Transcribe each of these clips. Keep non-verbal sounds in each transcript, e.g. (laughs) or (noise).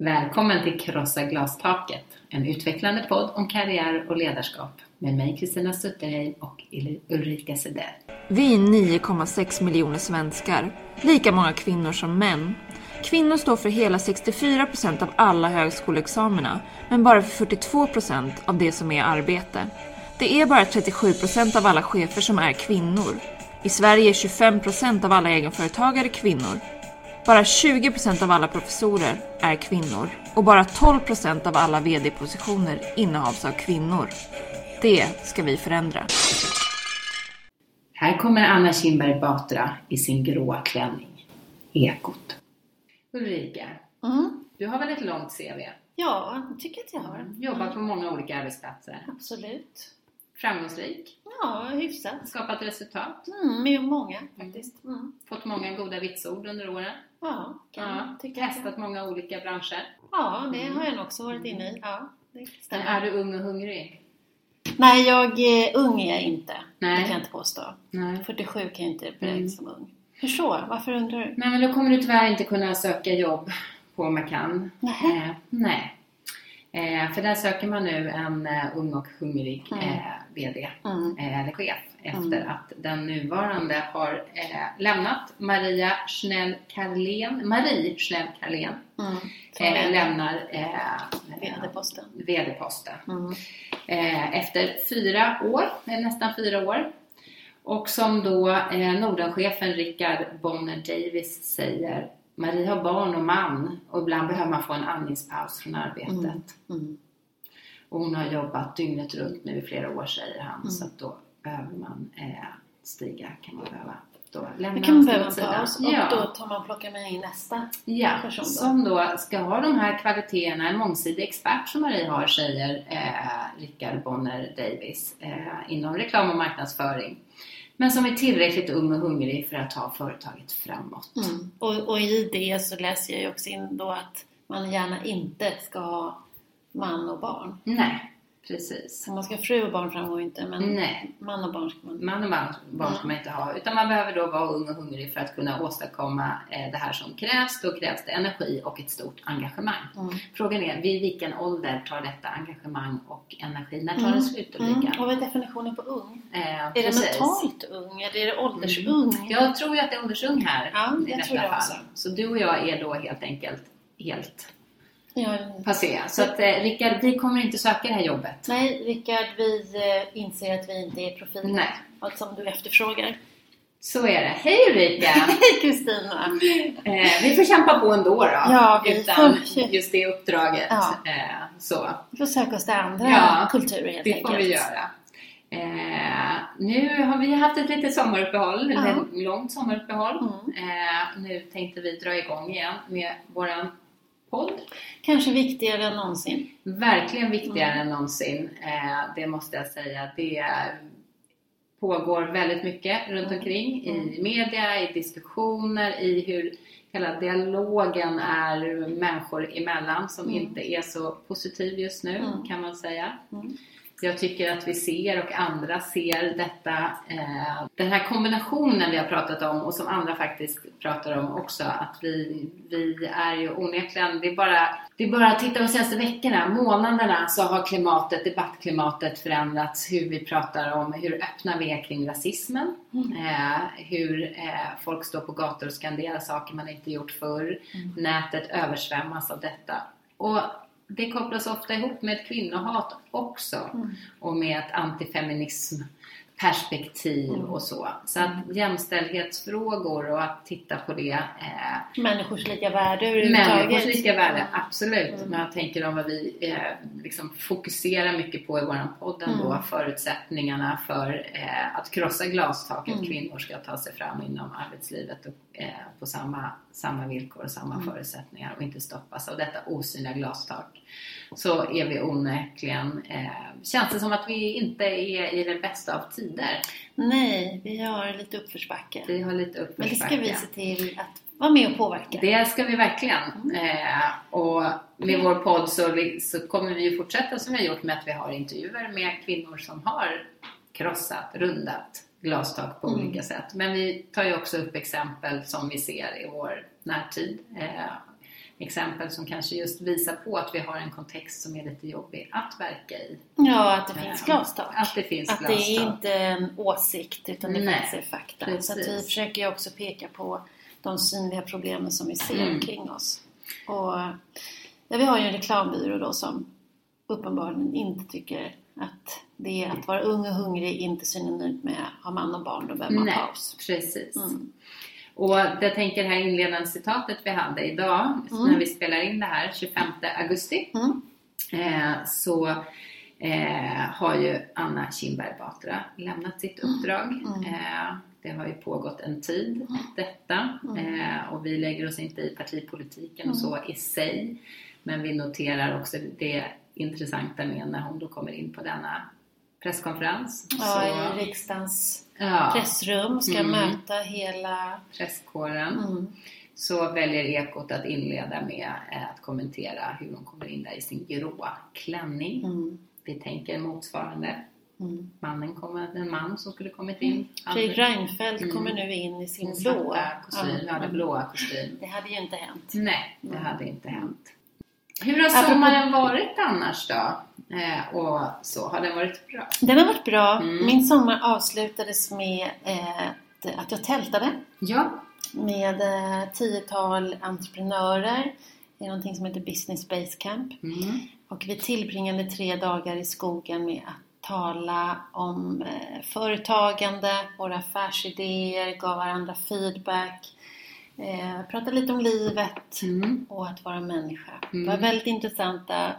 Välkommen till Krossa glastaket, en utvecklande podd om karriär och ledarskap med mig Kristina Sutterheim och Ulrika Sedell. Vi är 9,6 miljoner svenskar, lika många kvinnor som män. Kvinnor står för hela 64 procent av alla högskoleexamina, men bara för 42 procent av det som är arbete. Det är bara 37 procent av alla chefer som är kvinnor. I Sverige är 25 procent av alla egenföretagare kvinnor. Bara 20 procent av alla professorer är kvinnor och bara 12 procent av alla VD-positioner innehas av kvinnor. Det ska vi förändra. Här kommer Anna Kinberg Batra i sin gråa klänning. Ekot. Ulrika, Mm. du har väl ett långt CV? Ja, jag tycker att jag har. Jobbat på många olika arbetsplatser. Absolut. Framgångsrik, Ja, hyfsat. skapat resultat, Mm, med många faktiskt. Mm. fått många goda vitsord under åren. Ja, kan Ja, tycka. testat jag- många olika branscher. Ja, det har jag nog också varit inne i. Ja, det Men är du ung och hungrig? Nej, jag är ung är jag inte. Nej. Det kan jag inte påstå. Nej. 47 kan jag inte beräkna Mm. som ung. Hur så? Varför undrar du? Nej, men då kommer du tyvärr inte kunna söka jobb på. Nähä. Eh, nej. Eh, för där söker man nu en eh, ung och hungrig Mm. eh, VD Mm. eh, eller chef efter Mm. att den nuvarande har eh, lämnat. Maria Schnell Karlén, Marie Schnell Karlén Mm. Eh, lämnar eh, VD-posten. VD-posten. Mm. eh, efter fyra år, eller nästan fyra år. Och som då eh, Nordenchefen Rickard Bonner Davis säger, Marie har barn och man och ibland behöver man få en andningspaus från arbetet. Och hon har jobbat dygnet runt nu i flera år säger han, Mm. så att då behöver man eh, stiga, kan man behöva då lämna Då kan man behöva en paus sidan. och Ja. då tar man plocka med in nästa. Ja, person då. som då ska ha de här kvaliteterna, en mångsidig expert som Marie har, säger eh, Rickard Bonner Davis eh, inom reklam och marknadsföring. Men som är tillräckligt ung och hungrig för att ta företaget framåt. Mm. Och, och i det så läser jag ju också in då att man gärna inte ska ha man och barn. Nej, precis. Om man ska ha fru och barn framgår inte, men Nej, man och barn ska man. man och barn, barn ska man inte ha. Utan man behöver då vara ung och hungrig för att kunna åstadkomma eh, det här som krävs. Då krävs det energi och ett stort engagemang. Mm. Frågan är, vid vilken ålder tar detta engagemang och energi? När tar det Mm. slut Ulrika? Mm. Och vad är definitionen på ung? Eh, Är det precis. mentalt ung eller är det åldersung? Jag tror ju att det är åldersung här Ja, i jag tror det fall. också. Så du och jag är då helt enkelt helt Ja. passé. Så att eh, Rickard, vi kommer inte söka det här jobbet. Nej, Rickard, vi eh, inser att vi inte är profiler. Nej. Allt som du efterfrågar. Så är det. Hej Ulrika! (laughs) Hej Kristina! eh, vi får kämpa på ändå då. Ja, vi utan får- just det uppdraget. Ja. Eh, så, Vi får söka oss till andra Ja, kulturer helt det enkelt. får vi göra. Eh, nu har vi haft ett litet sommaruppehåll, Ja. ett långt sommaruppehåll. Mm. Eh, nu tänkte vi dra igång igen med våran podd. Kanske viktigare än någonsin. Verkligen viktigare Mm. än någonsin, eh, det måste jag säga. Det pågår väldigt mycket runt Mm. omkring i Mm. media, i diskussioner, i hur hela dialogen är människor emellan som Mm. inte är så positiv just nu Mm. kan man säga. Jag tycker att vi ser och andra ser detta, eh, den här kombinationen vi har pratat om och som andra faktiskt pratar om också, att vi, vi är ju onekligen, det är bara, det är bara att titta de senaste veckorna, månaderna så har klimatet, debattklimatet förändrats, hur vi pratar om hur öppna vi är kring rasismen, Mm. eh, hur eh, folk står på gator och skanderar saker man inte gjort förr, Mm. nätet översvämmas av detta. Och det kopplas ofta ihop med kvinnohat också Mm. och med ett antifeminism perspektiv Mm. och så. Så att jämställdhetsfrågor och att titta på det eh, Människors lika värde överhuvudtaget. Människors lika värde, Mm. absolut. Mm. Men jag tänker om vad vi eh, liksom fokuserar mycket på i våran podd ändå, Mm. förutsättningarna för eh, att krossa glastaket. Mm. Kvinnor ska ta sig fram inom arbetslivet och, på samma, samma villkor och samma Mm. förutsättningar och inte stoppas av detta osynliga glastak. Så är vi onekligen, eh, känns det som att vi inte är i den bästa av tider. Nej, vi har lite uppförsbacke. Vi har lite Men det uppförsbacke. ska vi se till att vara med och påverka. Det ska vi verkligen. Mm. Eh, och med vår podd så, så kommer vi fortsätta som vi har gjort med att vi har intervjuer med kvinnor som har krossat, rundat glastak på Mm. olika sätt. Men vi tar ju också upp exempel som vi ser i vår närtid. Eh, exempel som kanske just visar på att vi har en kontext som är lite jobbig att verka i. Ja, att det finns Eh, glastak. Att det finns Att det är inte en åsikt utan det Nej, är fakta. Så att vi precis. försöker ju också peka på de synliga problemen som vi ser Mm. omkring oss. Och ja, vi har ju en reklambyrå då som uppenbarligen inte tycker att det är att vara ung och hungrig inte synonymt med att ha man och barn, då behöver man Nej, paus. precis. Mm. Och jag tänker det här inledande citatet vi hade idag, Mm. när vi spelar in det här 25 augusti, Mm. eh, så eh, har ju Anna Kinberg Batra lämnat sitt uppdrag. Mm. Eh, det har ju pågått en tid, detta. Mm. Eh, och vi lägger oss inte i partipolitiken och så i sig. Men vi noterar också det intressanta med när hon då kommer in på denna presskonferens. Ja, så, i riksdagens ja, pressrum ska Mm. möta hela... presskåren. Mm. så väljer Ekot att inleda med eh, att kommentera hur hon kommer in där i sin gråa klänning. Mm. Vi tänker motsvarande. Mm. Mannen kommer, en man som skulle kommit in. Fredrik Reinfeldt Mm. kommer nu in i sin blåa kostym, ja, blåa kostym. Det hade ju inte hänt. Nej, det Mm. hade inte hänt. Hur har Apropå- sommaren varit annars då? Eh, och så, har den varit bra? Den har varit bra. Mm. Min sommar avslutades med eh, att jag tältade Ja. med eh, tiotal entreprenörer i någonting som heter Business Base Camp. Mm. Och vi tillbringade tre dagar i skogen med att tala om eh, företagande, våra affärsidéer, gav varandra feedback, eh, pratade lite om livet Mm. och att vara människa. Mm. Det var väldigt intressanta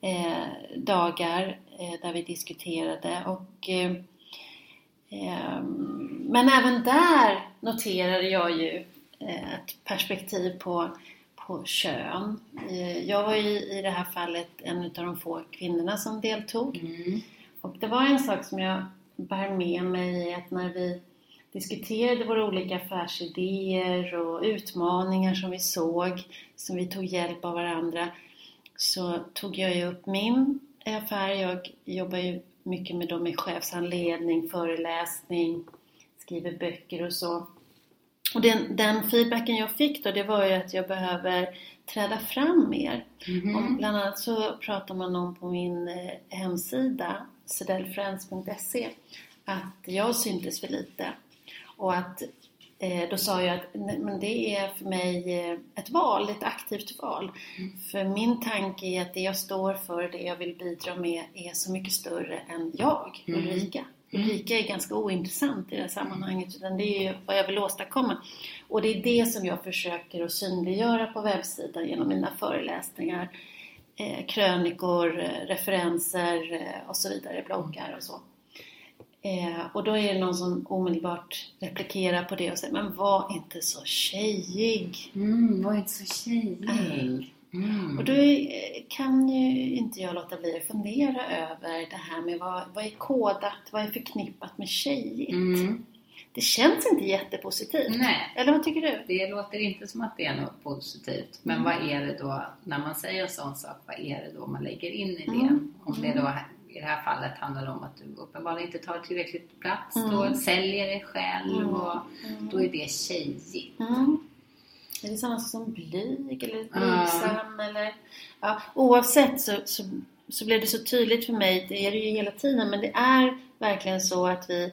eh, dagar eh, där vi diskuterade och eh, eh, men även där noterade jag ju eh, ett perspektiv på, på kön. Jag var ju i det här fallet en av de få kvinnorna som deltog. Mm. Och det var en sak som jag bär med mig att när vi diskuterade våra olika affärsidéer och utmaningar som vi såg, som vi tog hjälp av varandra, så tog jag ju upp min affär. Jag jobbar ju mycket med dem i chefsanledning, föreläsning, skriver böcker och så. Och den, den feedbacken jag fick då, det var ju att jag behöver träda fram mer. Mhm. Om, bland annat så pratar man om på min eh, hemsida, sedellfriends.se, att jag syntes för lite. Och att eh, då sa jag att men det är för mig eh, ett val, ett aktivt val. För min tanke är att det jag står för, det jag vill bidra med, är så mycket större än jag, Mm. Ulrika. Ulrika är ganska ointressant i det här sammanhanget, utan det är ju vad jag vill åstadkomma. Och det är det som jag försöker att synliggöra på webbsidan genom mina föreläsningar, eh, krönikor, referenser och så vidare, bloggar och så. Eh, och då är det någon som omedelbart replikerar på det och säger Men var inte så tjejig! Mm, var inte så tjejig. Mm. Och då kan ju inte jag låta bli att fundera över det här med vad, vad är kodat, vad är förknippat med tjejigt? Mm. Det känns inte jättepositivt. Nej. Eller vad tycker du? Det låter inte som att det är något positivt. Men Mm. vad är det då, när man säger en sån sak, vad är det då man lägger in i det? Mm. Om det då i det här fallet handlar om att du uppenbarligen inte tar tillräckligt plats, Mm. då säljer dig själv Mm. och då är det tjejigt. Mm. Är det samma som blyg eller blygsam eller... Ja, oavsett så, så, så blev det så tydligt för mig, det är det ju hela tiden, men det är verkligen så att vi,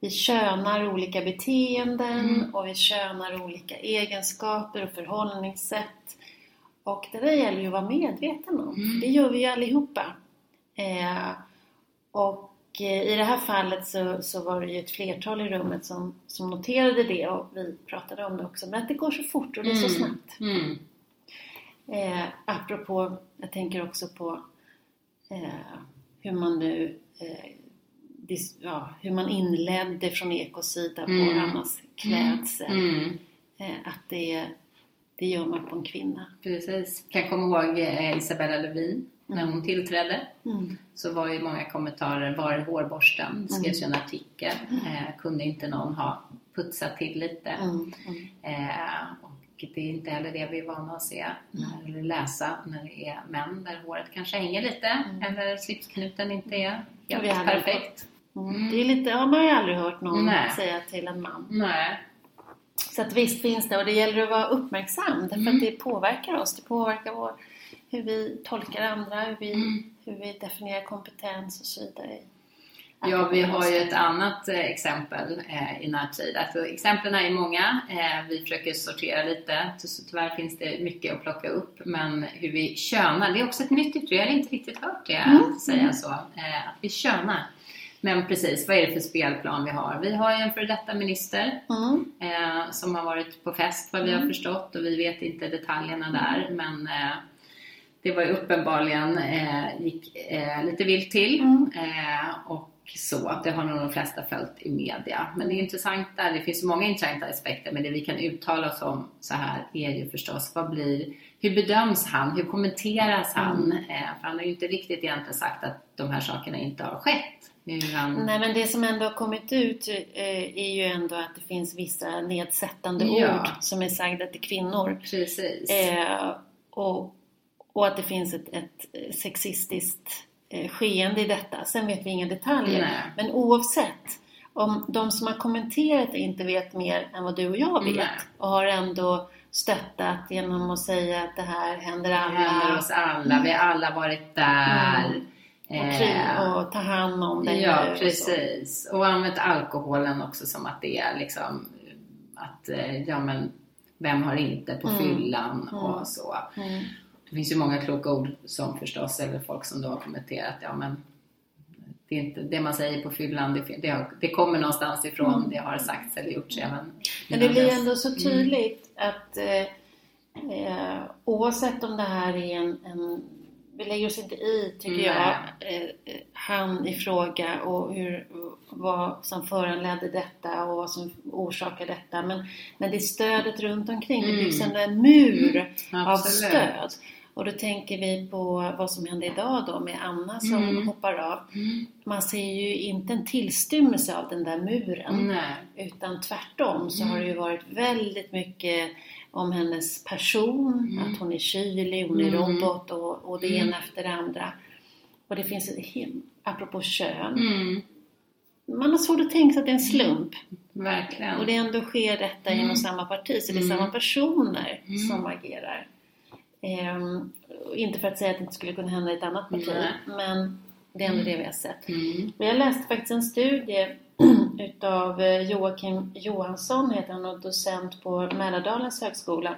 vi könar olika beteenden Mm. och vi könar olika egenskaper och förhållningssätt. Och det där gäller ju att vara medveten om. Mm. Det gör vi ju allihopa. Eh, och eh, i det här fallet så, så var det ju ett flertal i rummet som, som noterade det och vi pratade om det också. Men att det går så fort och det är så Mm. snabbt. Mm. Eh, apropå, jag tänker också på eh, hur man nu eh, dis, ja, hur man inledde från Ekos sida på Mm. Annas klädsel. Mm. Eh, att det, det gör man på en kvinna. Precis. Kan komma ihåg Isabella Lövin när hon tillträdde. Mm. så var ju många kommentarer, var är hårborsten? Skrevs ju en artikel. Eh, kunde inte någon ha putsat till lite? Mm. Mm. Eh, och det är inte heller det vi är vana att se när, eller läsa när det är män där håret kanske hänger lite eller slipsknuten inte är helt perfekt. Mm. Det är lite, har man ju aldrig hört någon Nej. säga till en man. Nej. Så att visst finns det och det gäller att vara uppmärksam därför Mm. att det påverkar oss. Det påverkar vår, hur vi tolkar andra, hur vi, Mm. hur vi definierar kompetens och så vidare. Ja, vi har ju ett annat eh, exempel eh, i närtid. Alltså, exemplen är många. Eh, vi försöker sortera lite, så, tyvärr finns det mycket att plocka upp. Men hur vi könar, det är också ett nytt uttryck. Jag har inte riktigt hört det Mm. säga så. Eh, att vi könar. Men precis, vad är det för spelplan vi har? Vi har ju en före detta minister Mm. eh, som har varit på fest vad vi har Mm. förstått och vi vet inte detaljerna där. Men eh, det var ju uppenbarligen eh, gick eh, lite vilt till. Mm. Eh, och så, det har nog de flesta följt i media. Men det är intressant där, det finns många intressanta aspekter, men det vi kan uttala oss om så här är ju förstås, vad blir, hur bedöms han? Hur kommenteras han? Eh, för han har ju inte riktigt egentligen sagt att de här sakerna inte har skett. Han, Nej men det som ändå har kommit ut eh, är ju ändå att det finns vissa nedsättande Ja. ord som är sagda till kvinnor. Precis. Eh, och, och att det finns ett, ett sexistiskt eh, skeende i detta. Sen vet vi inga detaljer. Nej. Men oavsett, om de som har kommenterat det inte vet mer än vad du och jag vet Nej. och har ändå stöttat genom att säga att det här händer Det alla händer oss alla, vi har alla varit där. Mm. och, Eh, kry- och ta hand om dig Ja, nu och precis. Och använt alkoholen också som att det är liksom att, eh, ja men, vem har inte på Mm. fyllan Mm. och så. Mm. Det finns ju många kloka ord som förstås, eller folk som då har kommenterat, ja men det, är inte, det man säger på fyllan, det, det, har, det kommer någonstans ifrån, Mm. det har sagts eller gjorts även Men det blir dess. ändå så tydligt att eh, eh, oavsett om det här är en, en vi lägger oss inte i, tycker Nej. jag, eh, eh, han i fråga och hur, vad som föranledde detta och vad som orsakar detta. Men när det är stödet runt omkring, det Mm. byggs ändå en mur av Absolut. stöd. Och då tänker vi på vad som hände idag då med Anna som Mm. hoppar av. Mm. Man ser ju inte en tillstymmelse av den där muren. Nej. Utan tvärtom så Mm. har det ju varit väldigt mycket om hennes person, Mm. att hon är kylig, hon är Mm. robot och, och det Mm. ena efter det andra. Och det finns, apropå kön, Mm. man har svårt att tänka sig att det är en slump. Verkligen. Och det ändå sker detta Mm. inom samma parti, så det är Mm. samma personer Mm. som agerar. Ehm, inte för att säga att det inte skulle kunna hända i ett annat parti, Nej. men det är ändå det vi har sett. Mm. Och Jag läste faktiskt en studie (clears throat) utav eh, Joakim Johansson, heter han, och docent på Mälardalens högskola.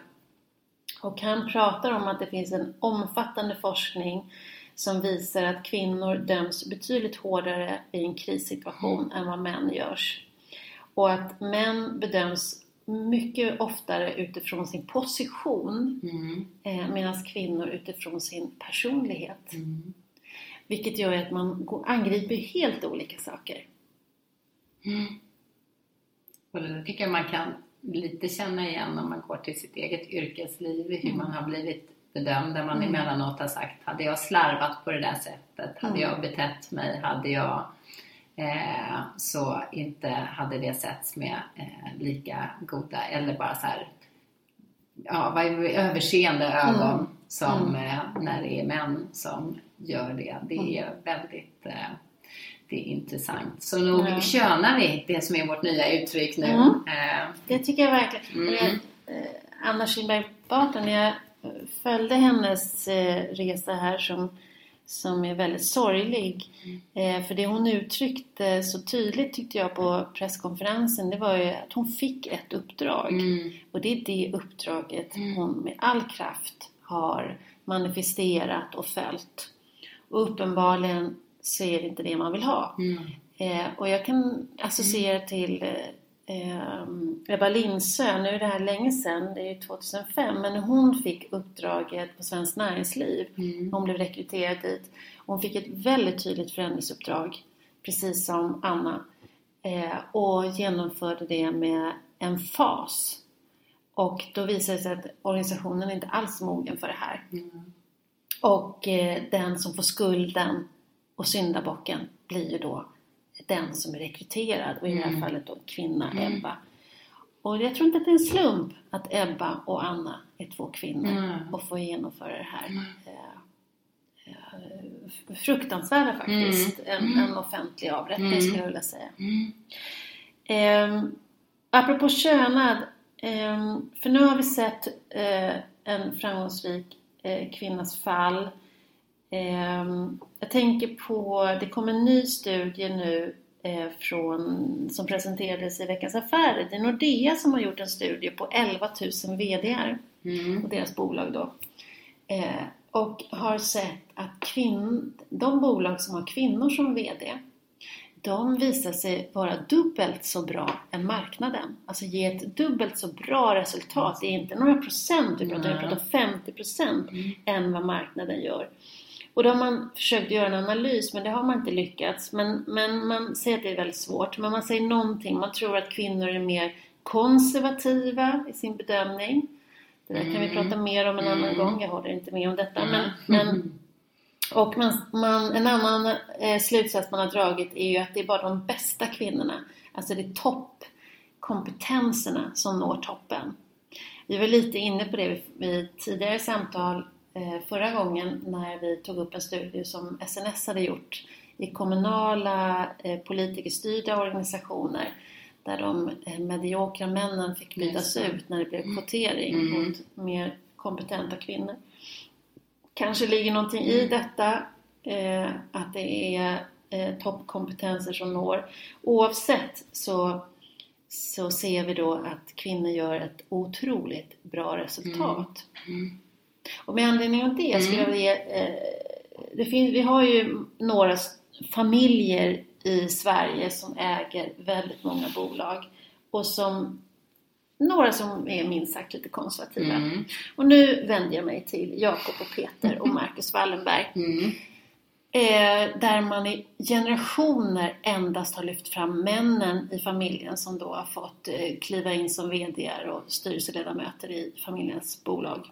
Och han pratar om att det finns en omfattande forskning som visar att kvinnor döms betydligt hårdare i en krissituation än vad män görs. Och att män bedöms mycket oftare utifrån sin position Mm. eh, medan kvinnor utifrån sin personlighet. Mm. Vilket gör att man angriper helt olika saker. Mm. Och det tycker jag man kan lite känna igen om man går till sitt eget yrkesliv, hur man har blivit bedömd, där man Mm. emellanåt har sagt, hade jag slarvat på det där sättet, hade Mm. jag betett mig, hade jag eh, så inte hade det setts med eh, lika goda, eller bara så här, ja, vad är överseende ögon Mm. som Mm. eh, när det är män som gör det. Det Mm. är väldigt eh, det är intressant. Så nog Ja. könar vi det som är vårt nya uttryck nu. Mm. Eh, Det tycker jag verkligen. Mm. Anna Kinberg när jag följde hennes resa här som, som är väldigt sorglig. Eh, för det hon uttryckte så tydligt tyckte jag på presskonferensen det var ju att hon fick ett uppdrag. mm, Och det är det uppdraget Mm. hon med all kraft har manifesterat och följt. Och uppenbarligen så är det inte det man vill ha. mm, Eh, och jag kan associera till eh, Ebba Lindsö, nu är det här länge sedan, det är ju 2005, men hon fick uppdraget på Svenskt Näringsliv, mm, hon blev rekryterad dit, hon fick ett väldigt tydligt förändringsuppdrag, precis som Anna, eh, och genomförde det med en fas. Och då visade det sig att organisationen inte alls är mogen för det här. mm. Och eh, den som får skulden och syndabocken blir ju då den som är rekryterad och i det här Mm. fallet då kvinna Mm. Ebba. Och jag tror inte att det är en slump att Ebba och Anna är två kvinnor Mm. och får genomföra det här. Mm. Eh, eh, fruktansvärda faktiskt. En, Mm. en offentlig avrättning Mm. skulle jag vilja säga. Mm. Eh, apropå könad, ehm, för nu har vi sett eh, en framgångsrik eh, kvinnas fall. Ehm, jag tänker på, det kom en ny studie nu eh, från, som presenterades i Veckans Affärer. Det är Nordea som har gjort en studie på 11 000 VDR Mm. och deras bolag då. Eh, och har sett att kvinn, de bolag som har kvinnor som VD, de visar sig vara dubbelt så bra än marknaden. Alltså ge ett dubbelt så bra resultat. Det är inte några procent, vi pratar, vi Nej. pratar 50 procent Mm. än vad marknaden gör. Och då har man försökt göra en analys men det har man inte lyckats. Men, men man säger att det är väldigt svårt. Men man säger någonting. Man tror att kvinnor är mer konservativa i sin bedömning. Det där kan vi Mm. prata mer om en annan Mm. gång. Jag håller inte med om detta. Men, Mm. men, och man, man, en annan eh, slutsats man har dragit är ju att det är bara de bästa kvinnorna, alltså det är toppkompetenserna som når toppen. Vi var lite inne på det vid- tidigare samtal förra gången när vi tog upp en studie som SNS hade gjort i kommunala eh, politikerstyrda organisationer där de eh, mediokra männen fick bytas ut när det blev kvotering Mm. mot mer kompetenta kvinnor. Kanske ligger någonting Mm. i detta, eh, att det är eh, toppkompetenser som når. Oavsett så, så ser vi då att kvinnor gör ett otroligt bra resultat. Mm. Och med anledning av det skulle jag Mm. vilja eh, det finns, vi har ju några familjer i Sverige som äger väldigt många bolag och som några som är minst sagt lite konservativa. Mm. Och nu vänder jag mig till Jakob och Peter och Marcus Wallenberg. (laughs) Mm. Eh, där man i generationer endast har lyft fram männen i familjen som då har fått eh, kliva in som VD och styrelseledamöter i familjens bolag.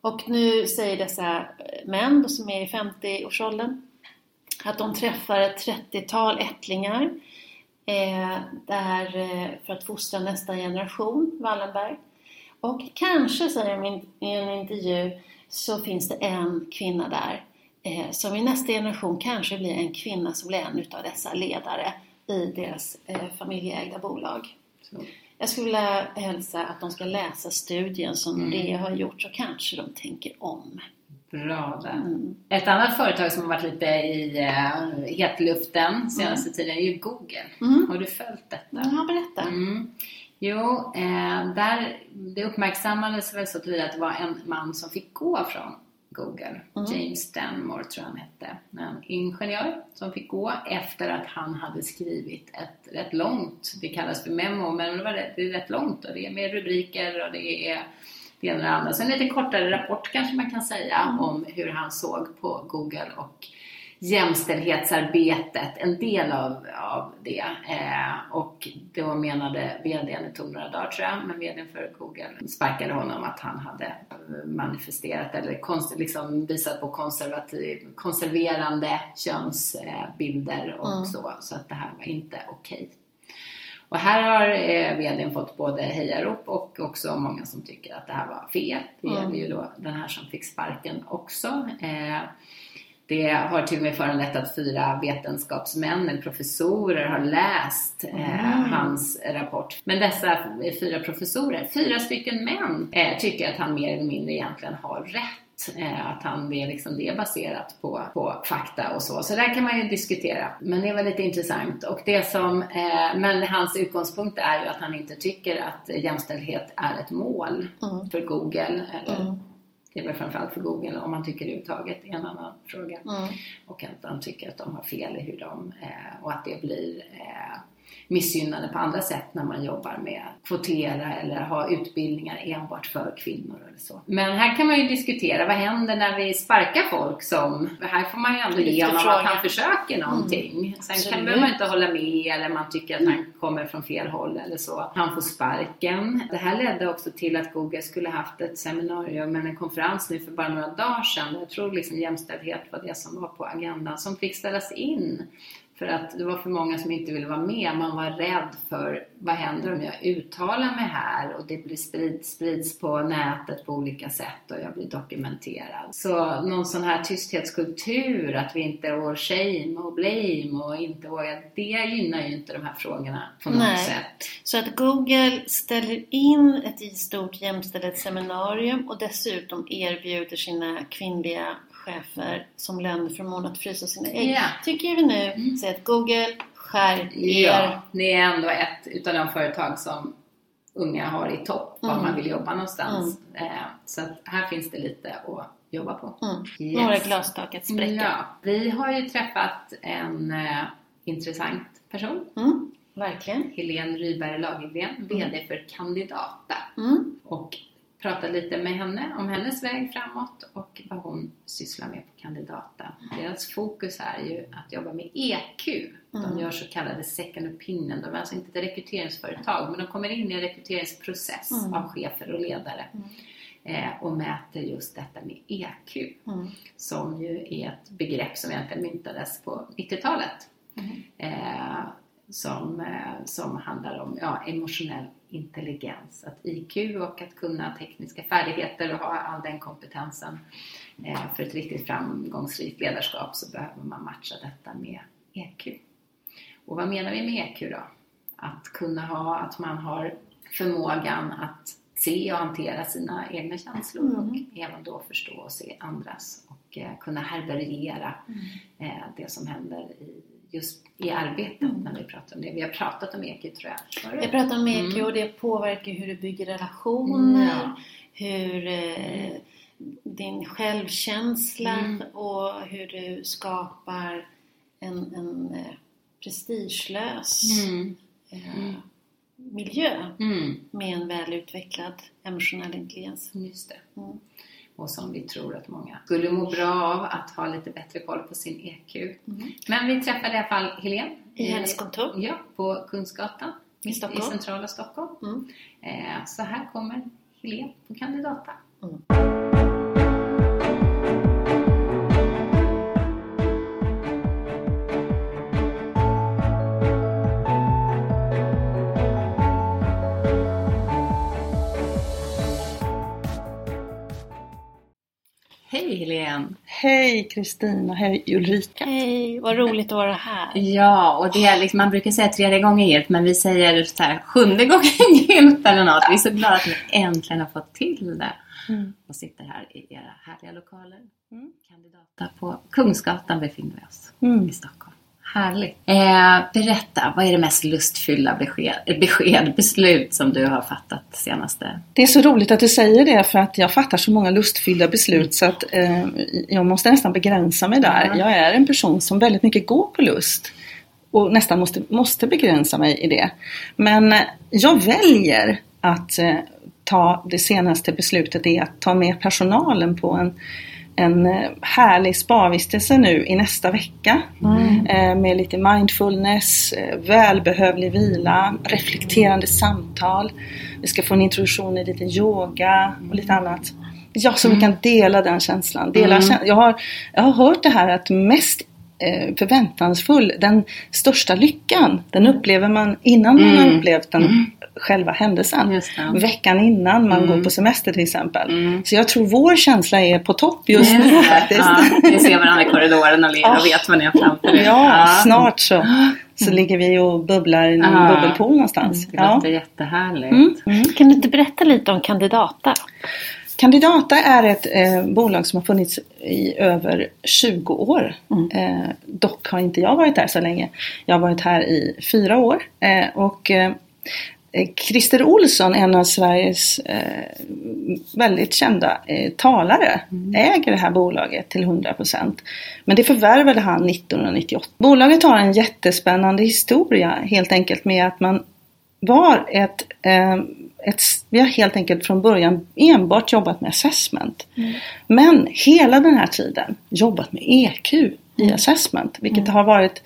Och nu säger dessa män då, som är i 50-årsåldern att de träffar ett 30-tal ättlingar eh, där, eh, för att fostra nästa generation Wallenberg. Och kanske, säger de i en intervju, så finns det en kvinna där eh, som i nästa generation kanske blir en kvinna som blir en utav dessa ledare i deras eh, familjeägda bolag. Så. Jag skulle vilja hälsa att de ska läsa studien som Mm. Nordea har gjort så kanske de tänker om. Bra där. Mm. Ett annat företag som har varit lite i uh, hetluften senaste tiden är ju Google. Mm. Har du följt detta? Ja, berätta. Mm. Jo, eh, där, det uppmärksammades väl så tillvida att det var en man som fick gå från Google. Mm. James Stanmore tror jag han hette. En ingenjör som fick gå efter att han hade skrivit ett rätt långt, det kallas för memo, men det, var rätt, det är rätt långt och det är med rubriker och det är det ena och det andra. Så en lite kortare rapport kanske man kan säga Mm. om hur han såg på Google och jämställdhetsarbetet, en del av, av det. Eh, och då menade VDn, det tog några dagar tror jag, men VDn för Google sparkade honom att han hade manifesterat eller konst, liksom visat på konservativ, konserverande könsbilder och Mm. så. Så att det här var inte okej. Och här har eh, VDn fått både hejarop och också många som tycker att det här var fel. Det Mm. gäller ju då den här som fick sparken också. Eh, det har till och med föranlett att fyra vetenskapsmän eller professorer har läst eh, Mm. hans rapport. Men dessa fyra professorer, fyra stycken män, eh, tycker att han mer eller mindre egentligen har rätt. Eh, att han, det, liksom, det är baserat på, på fakta och så. Så där kan man ju diskutera. Men det var lite intressant. Och det som, eh, men hans utgångspunkt är ju att han inte tycker att jämställdhet är ett mål Mm. för Google. Eller, Mm. Det är väl framförallt för Google om man tycker det överhuvudtaget är en annan fråga. Mm. Och att de tycker att de har fel i hur de, eh, och att det blir eh, missgynnade på andra sätt när man jobbar med kvotera eller ha utbildningar enbart för kvinnor eller så. Men här kan man ju diskutera, vad händer när vi sparkar folk som, här får man ju ändå ge honom att han försöker någonting. Sen Absolut. kan behöver man inte hålla med eller man tycker att han kommer från fel håll eller så. Han får sparken. Det här ledde också till att Google skulle haft ett seminarium, men en konferens nu för bara några dagar sedan. Jag tror liksom jämställdhet var det som var på agendan som fick ställas in För att det var för många som inte ville vara med. Man var rädd för vad händer om jag uttalar mig här och det blir sprids, sprids på nätet på olika sätt och jag blir dokumenterad. Så någon sån här tysthetskultur, att vi inte år shame och blame och inte vågar, det gynnar ju inte de här frågorna på något Nej. sätt. Så att Google ställer in ett stort jämställdhetsseminarium och dessutom erbjuder sina kvinnliga chefer som löneförmån att frysa sina ägg. Ja. Tycker vi nu, säger att Google skärp er. Ja, det är ändå ett utav de företag som unga har i topp, var Mm. man vill jobba någonstans. Eh, Så här finns det lite att jobba på. Mm. Yes. Några glastak att spräcka. Ja, vi har ju träffat en eh, intressant person. Mm. Verkligen. Helene Ryberg Lagergren, VD för Candidata. Mm. Och pratat lite med henne om hennes väg framåt och vad hon sysslar med på Candidata. Deras fokus är ju att jobba med EQ. De Mm. gör så kallade second opinion. De är alltså inte ett rekryteringsföretag men de kommer in i en rekryteringsprocess Mm. av chefer och ledare Mm. eh, och mäter just detta med EQ Mm. som ju är ett begrepp som egentligen myntades på 90-talet. Mm. Eh, som, eh, som handlar om ja, emotionell intelligens, att IQ och att kunna tekniska färdigheter och ha all den kompetensen. Eh, för ett riktigt framgångsrikt ledarskap så behöver man matcha detta med EQ. Och vad menar vi med EQ då? Att kunna ha, att man har förmågan att se och hantera sina egna känslor Mm. och även då förstå och se andras och eh, kunna härbärgera eh, det som händer i, just i arbetet Mm. när vi pratar om det. Vi har pratat om EQ tror jag förut. Jag pratar om EQ Mm. och det påverkar hur du bygger relationer, Ja. hur eh, din självkänsla Mm. och hur du skapar en, en eh, prestigelös Mm. eh, Mm. miljö Mm. med en välutvecklad emotionell intelligens. Just det. Och som vi tror att många skulle må bra av att ha lite bättre koll på sin EQ. Mm. Men vi träffade i alla fall Helene. I hennes kontor. Ja, på Kungsgatan. I Stockholm. I centrala Stockholm. Mm. Eh, så här kommer Helene på Candidata. Mm. Hej Helene! Hej Kristina, hej Ulrika. Hej, vad roligt att vara här. Ja, och det är liksom, man brukar säga tredje gången gillt, men vi säger så här, sjunde gången (laughs) gillt eller något. Vi är så glada att vi äntligen har fått till det. Mm. Och sitter här i era härliga lokaler. Mm. Kandidata på Kungsgatan befinner vi oss Mm. i Stockholm. Härligt! Eh, berätta, vad är det mest lustfyllda besked, besked, beslut som du har fattat senaste? Det är så roligt att du säger det för att jag fattar så många lustfyllda beslut så att eh, jag måste nästan begränsa mig där. Ja. Jag är en person som väldigt mycket går på lust och nästan måste, måste begränsa mig i det. Men eh, jag väljer att eh, ta det senaste beslutet är att ta med personalen på en en eh, härlig spavistelse nu i nästa vecka eh, med lite mindfulness, eh, välbehövlig vila, reflekterande samtal. Vi ska få en introduktion i lite yoga och lite annat. Ja, så vi kan dela den känslan. Dela Mm. kä- jag, har, jag har hört det här att mest förväntansfull, den största lyckan, den upplever man innan man har Mm. upplevt den själva händelsen. Det. Veckan innan man Mm. går på semester till exempel. Mm. Så jag tror vår känsla är på topp just nu Just det. faktiskt. Ja, ni ser varandra i korridoren och ler och vet vad ni har framför er. Ja, snart så, så ligger vi och bubblar i en Ja. bubbelpool någonstans. Det Ja. låter jättehärligt. Mm, mm. Kan du inte berätta lite om Kandidata? Candidata är ett eh, bolag som har funnits i över 20 år. Eh, dock har inte jag varit där så länge. Jag har varit här i fyra år. Eh, och eh, Christer Olsson, en av Sveriges eh, väldigt kända eh, talare, äger det här bolaget till 100%. Men det förvärvade han 1998. Bolaget har en jättespännande historia helt enkelt med att man var ett, eh, ett, vi har helt enkelt från början enbart jobbat med assessment. Men hela den här tiden jobbat med EQ i assessment, vilket har varit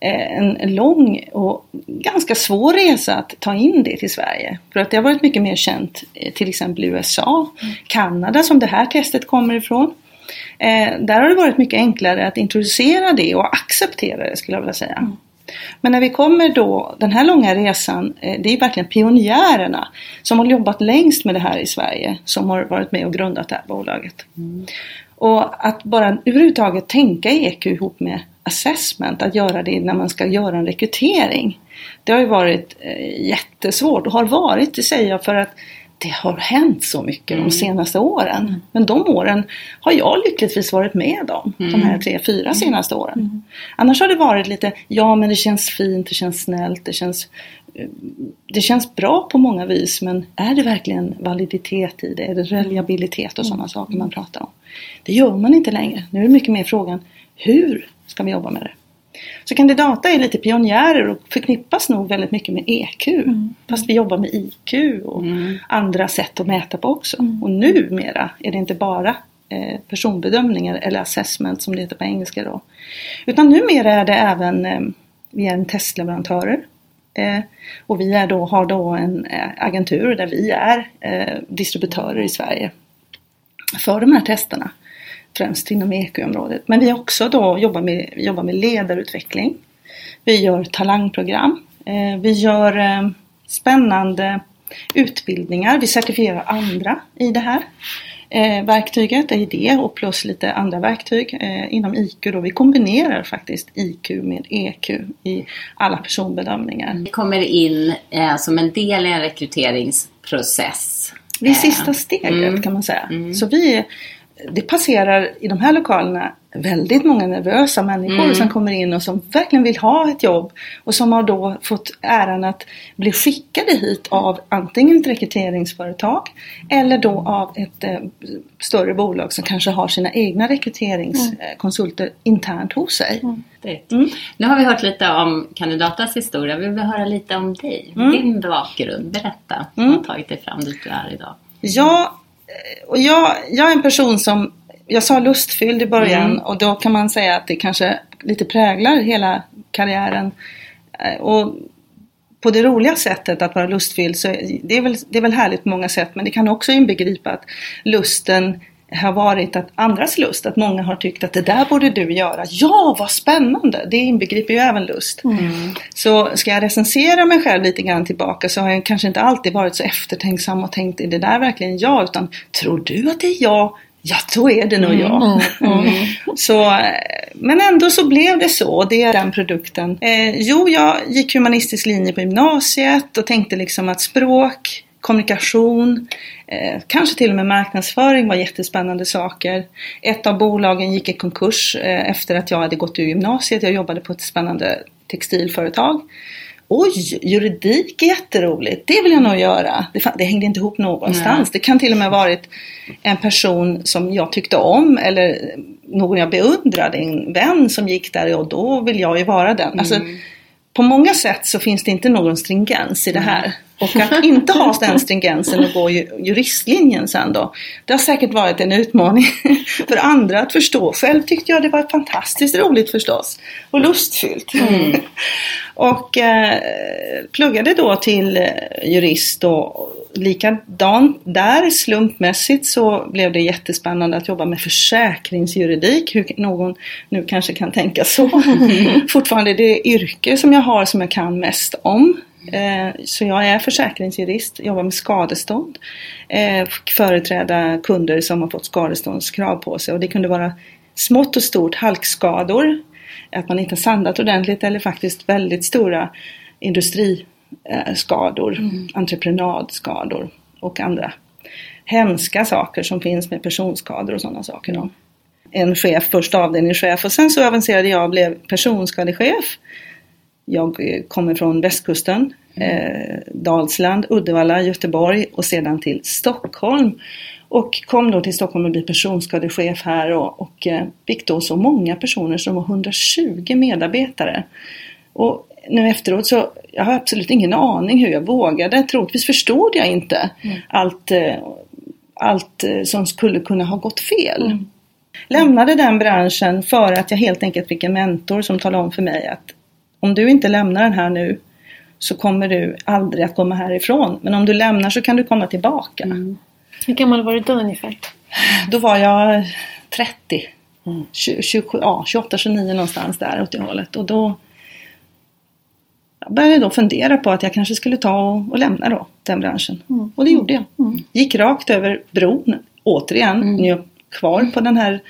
eh, en lång och ganska svår resa att ta in det till Sverige. För att det har varit mycket mer känt eh, till exempel i USA, Kanada som det här testet kommer ifrån. Eh, där har det varit mycket enklare att introducera det och acceptera det skulle jag vilja säga. Mm. Men när vi kommer då, den här långa resan, eh, det är verkligen pionjärerna som har jobbat längst med det här i Sverige som har varit med och grundat det här bolaget. Mm. Och att bara överhuvudtaget tänka EQ ihop med assessment, att göra det när man ska göra en rekrytering. Det har ju varit eh, jättesvårt och har varit, det säger jag för att det har hänt så mycket mm. de senaste åren. Mm. Men de åren har jag lyckligtvis varit med om. Mm. De här tre, fyra mm. senaste åren. Mm. Annars har det varit lite, ja men det känns fint, det känns snällt, det känns eh, det känns bra på många vis men är det verkligen validitet i det? Är det reliabilitet och sådana mm. saker man pratar om? Det gör man inte längre. Nu är det mycket mer frågan hur ska vi jobba med det? Så kandidata är lite pionjärer och förknippas nog väldigt mycket med EQ. Mm. Fast vi jobbar med IQ och mm. andra sätt att mäta på också. Mm. Och numera är det inte bara eh, personbedömningar eller assessment som det heter på engelska då. Utan numera är det även, eh, vi är en testleverantörer. Eh, och vi är då, har då en agentur där vi är distributörer i Sverige för de här testerna främst inom EQ-området. Men vi också då jobbar med, jobbar med ledarutveckling. Vi gör talangprogram. Eh, vi gör eh, spännande utbildningar. Vi certifierar andra i det här eh, verktyget, det och plus lite andra verktyg inom IQ. Då. Vi kombinerar faktiskt IQ med EQ i alla personbedömningar. Vi kommer in som en del i en rekryteringsprocess. Det är sista steget mm. kan man säga. Mm. Så vi det passerar i de här lokalerna väldigt många nervösa människor mm. som kommer in och som verkligen vill ha ett jobb och som har då fått äran att bli skickade hit av antingen ett rekryteringsföretag eller då av ett eh, större bolag som kanske har sina egna rekryteringskonsulter mm. internt hos sig. Mm. Mm. Nu har vi hört lite om Kandidatas historia. Vi vill höra lite om dig, mm. din bakgrund. Berätta, vad har tagit dig fram dit du är idag? Ja, och jag, jag är en person som, jag sa lustfylld i början mm. och då kan man säga att det kanske lite präglar hela karriären. Eh, och på det roliga sättet att vara lustfylld så det är väl, det är väl härligt på många sätt men det kan också inbegripa att lusten har varit att andras lust, att många har tyckt att det där borde du göra. Ja, vad spännande! Det inbegriper ju även lust. Mm. Så ska jag recensera mig själv lite grann tillbaka så har jag kanske inte alltid varit så eftertänksam och tänkt, är det där verkligen jag? Utan, tror du att det är jag? Ja, då är det nog jag. Mm. Mm. mm. Så, men ändå så blev det så, det är den produkten. Eh, jo, jag gick humanistisk linje på gymnasiet och tänkte liksom att språk kommunikation, eh, kanske till och med marknadsföring var jättespännande saker. Ett av bolagen gick i konkurs eh, efter att jag hade gått ur gymnasiet. Jag jobbade på ett spännande textilföretag. Oj, juridik är jätteroligt, det vill jag nog göra. Det, det hängde inte ihop någonstans. Nej. Det kan till och med varit en person som jag tyckte om eller någon jag beundrade, en vän som gick där och då vill jag ju vara den. Alltså, mm. Alltså, på många sätt så finns det inte någon stringens i det här. Och att inte ha den stringensen och gå juristlinjen sen då. Det har säkert varit en utmaning (laughs) för andra att förstå. Själv tyckte jag det var fantastiskt roligt förstås. Och lustfyllt. Mm. (laughs) och eh, pluggade då till eh, jurist och likadant där slumpmässigt så blev det jättespännande att jobba med försäkringsjuridik. Hur någon nu kanske kan tänka så. (laughs) Fortfarande det yrke som jag har som jag kan mest om. Eh, så jag är försäkringsjurist, jobbar med skadestånd. Eh, företräda kunder som har fått skadeståndskrav på sig och det kunde vara smått och stort halkskador, att man inte har sandat ordentligt eller faktiskt väldigt stora industriskador, mm. entreprenadskador och andra hemska saker som finns med personskador och sådana saker. Då. En chef, först avdelningschef och sen så avancerade jag och blev personskadechef jag eh, kommer från västkusten, eh, Dalsland, Uddevalla, Göteborg och sedan till Stockholm. Och kom då till Stockholm och blev personskadechef här och, och eh, fick då så många personer som var 120 medarbetare. Och nu efteråt så jag har absolut ingen aning hur jag vågade. Troligtvis förstod jag inte mm. allt, eh, allt som skulle kunna ha gått fel. Mm. Lämnade den branschen för att jag helt enkelt fick en mentor som talade om för mig att om du inte lämnar den här nu så kommer du aldrig att komma härifrån. Men om du lämnar så kan du komma tillbaka. Mm. Hur gammal var du då ungefär? Då var jag 30. 27, ja, 28, 29 någonstans där åt det hållet. Och då jag började då fundera på att jag kanske skulle ta och, och lämna då den branschen. Mm. Och det gjorde jag. Gick rakt över bron. Återigen, Mm. jag kvar på den här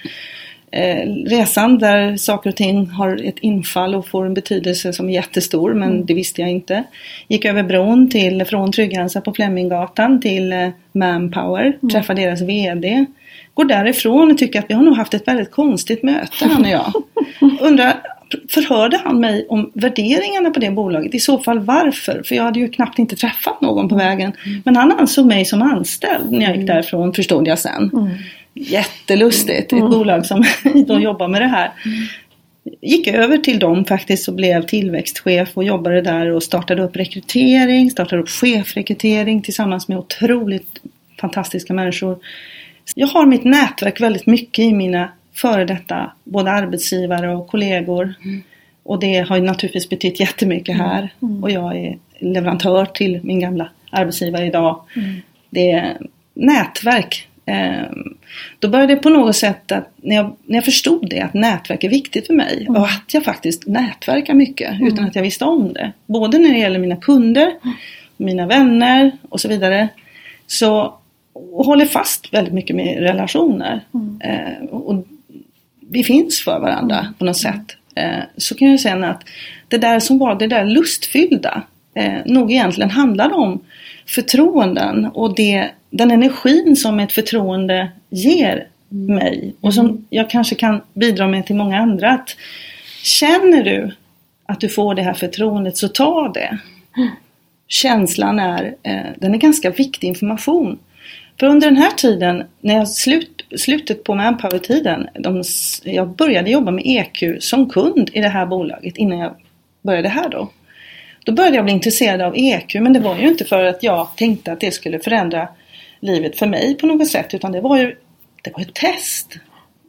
resan där saker och ting har ett infall och får en betydelse som är jättestor men Mm. det visste jag inte. Gick över bron till, från Trygg-Hansa på Fleminggatan till eh, Manpower, Mm. träffade deras VD. Går därifrån och tycker att vi har nog haft ett väldigt konstigt möte han och jag. (laughs) Undrar, förhörde han mig om värderingarna på det bolaget? I så fall varför? För jag hade ju knappt inte träffat någon på vägen. Men han ansåg mig som anställd när jag gick därifrån förstod jag sen. Jättelustigt, ett bolag som (laughs) då jobbar med det här. Gick över till dem faktiskt och blev tillväxtchef och jobbade där och startade upp rekrytering, startade upp chefrekrytering tillsammans med otroligt fantastiska människor. Jag har mitt nätverk väldigt mycket i mina före detta både arbetsgivare och kollegor. Och det har naturligtvis betytt jättemycket här. Och jag är leverantör till min gamla arbetsgivare idag. Det är nätverk. Ehm, Då började det på något sätt att när jag, när jag förstod det att nätverk är viktigt för mig och att jag faktiskt nätverkar mycket utan att jag visste om det. Både när det gäller mina kunder, mina vänner och så vidare. Så och håller fast väldigt mycket med relationer. Eh, och vi finns för varandra på något sätt. Eh, så kan jag känna att det där som var det där lustfyllda eh, nog egentligen handlade om förtroenden och det, den energin som ett förtroende ger mig och som jag kanske kan bidra med till många andra. Att Känner du att du får det här förtroendet så ta det. Känslan är, eh, den är ganska viktig information. För under den här tiden, när jag slut, slutet på Manpower-tiden, de, jag började jobba med EQ som kund i det här bolaget innan jag började här då. Då började jag bli intresserad av EQ men det var ju inte för att jag tänkte att det skulle förändra livet för mig på något sätt utan det var ju det var ett test.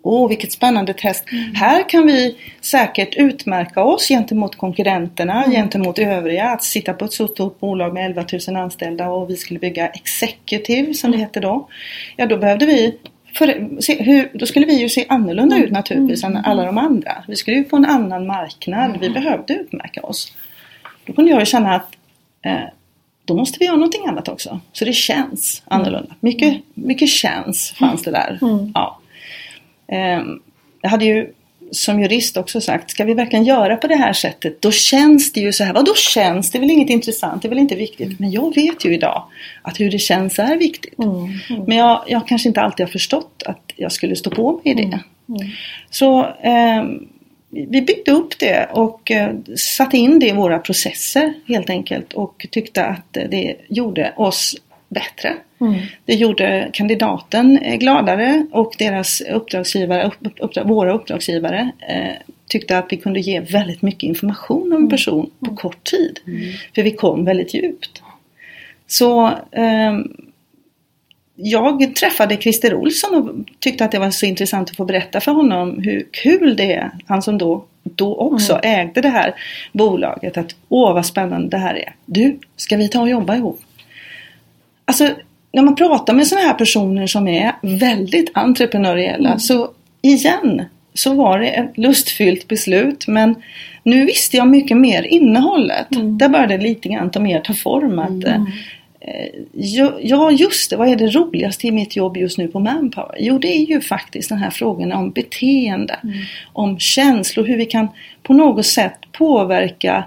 Åh, vilket spännande test! Här kan vi säkert utmärka oss gentemot konkurrenterna, gentemot övriga. Att sitta på ett så stort bolag med 11 000 anställda och vi skulle bygga Executive som det hette då. Ja, då behövde vi för, se, hur, då skulle vi ju se annorlunda ut naturligtvis än alla de andra. Vi skulle ju få en annan marknad. Vi behövde utmärka oss. Då kunde jag ju känna att eh, då måste vi göra någonting annat också. Så det känns annorlunda. Mycket, mycket känns fanns det där. Ja. Ehm, jag hade ju som jurist också sagt, ska vi verkligen göra på det här sättet, då känns det ju så här. Vad då känns? Det är väl inget intressant, det är väl inte viktigt. Men jag vet ju idag att hur det känns är viktigt. Men jag, jag kanske inte alltid har förstått att jag skulle stå på mig i det. Så ehm, vi byggde upp det och eh, satte in det i våra processer helt enkelt och tyckte att eh, det gjorde oss bättre. Det gjorde kandidaten eh, gladare och deras uppdragsgivare, upp, uppdrag, våra uppdragsgivare eh, tyckte att vi kunde ge väldigt mycket information om en person på kort tid. För vi kom väldigt djupt. Så ehm, jag träffade Christer Olsson och tyckte att det var så intressant att få berätta för honom hur kul det är. Han som då, då också ägde det här bolaget. Att åh vad spännande det här är. Du, ska vi ta och jobba ihop? Alltså när man pratar med sådana här personer som är väldigt entreprenöriella så igen så var det ett lustfyllt beslut men nu visste jag mycket mer innehållet. Där började lite grann ta mer ta form. Att, eh, Ja just det, vad är det roligaste i mitt jobb just nu på Manpower? Jo det är ju faktiskt den här frågan om beteende, om känslor, hur vi kan på något sätt påverka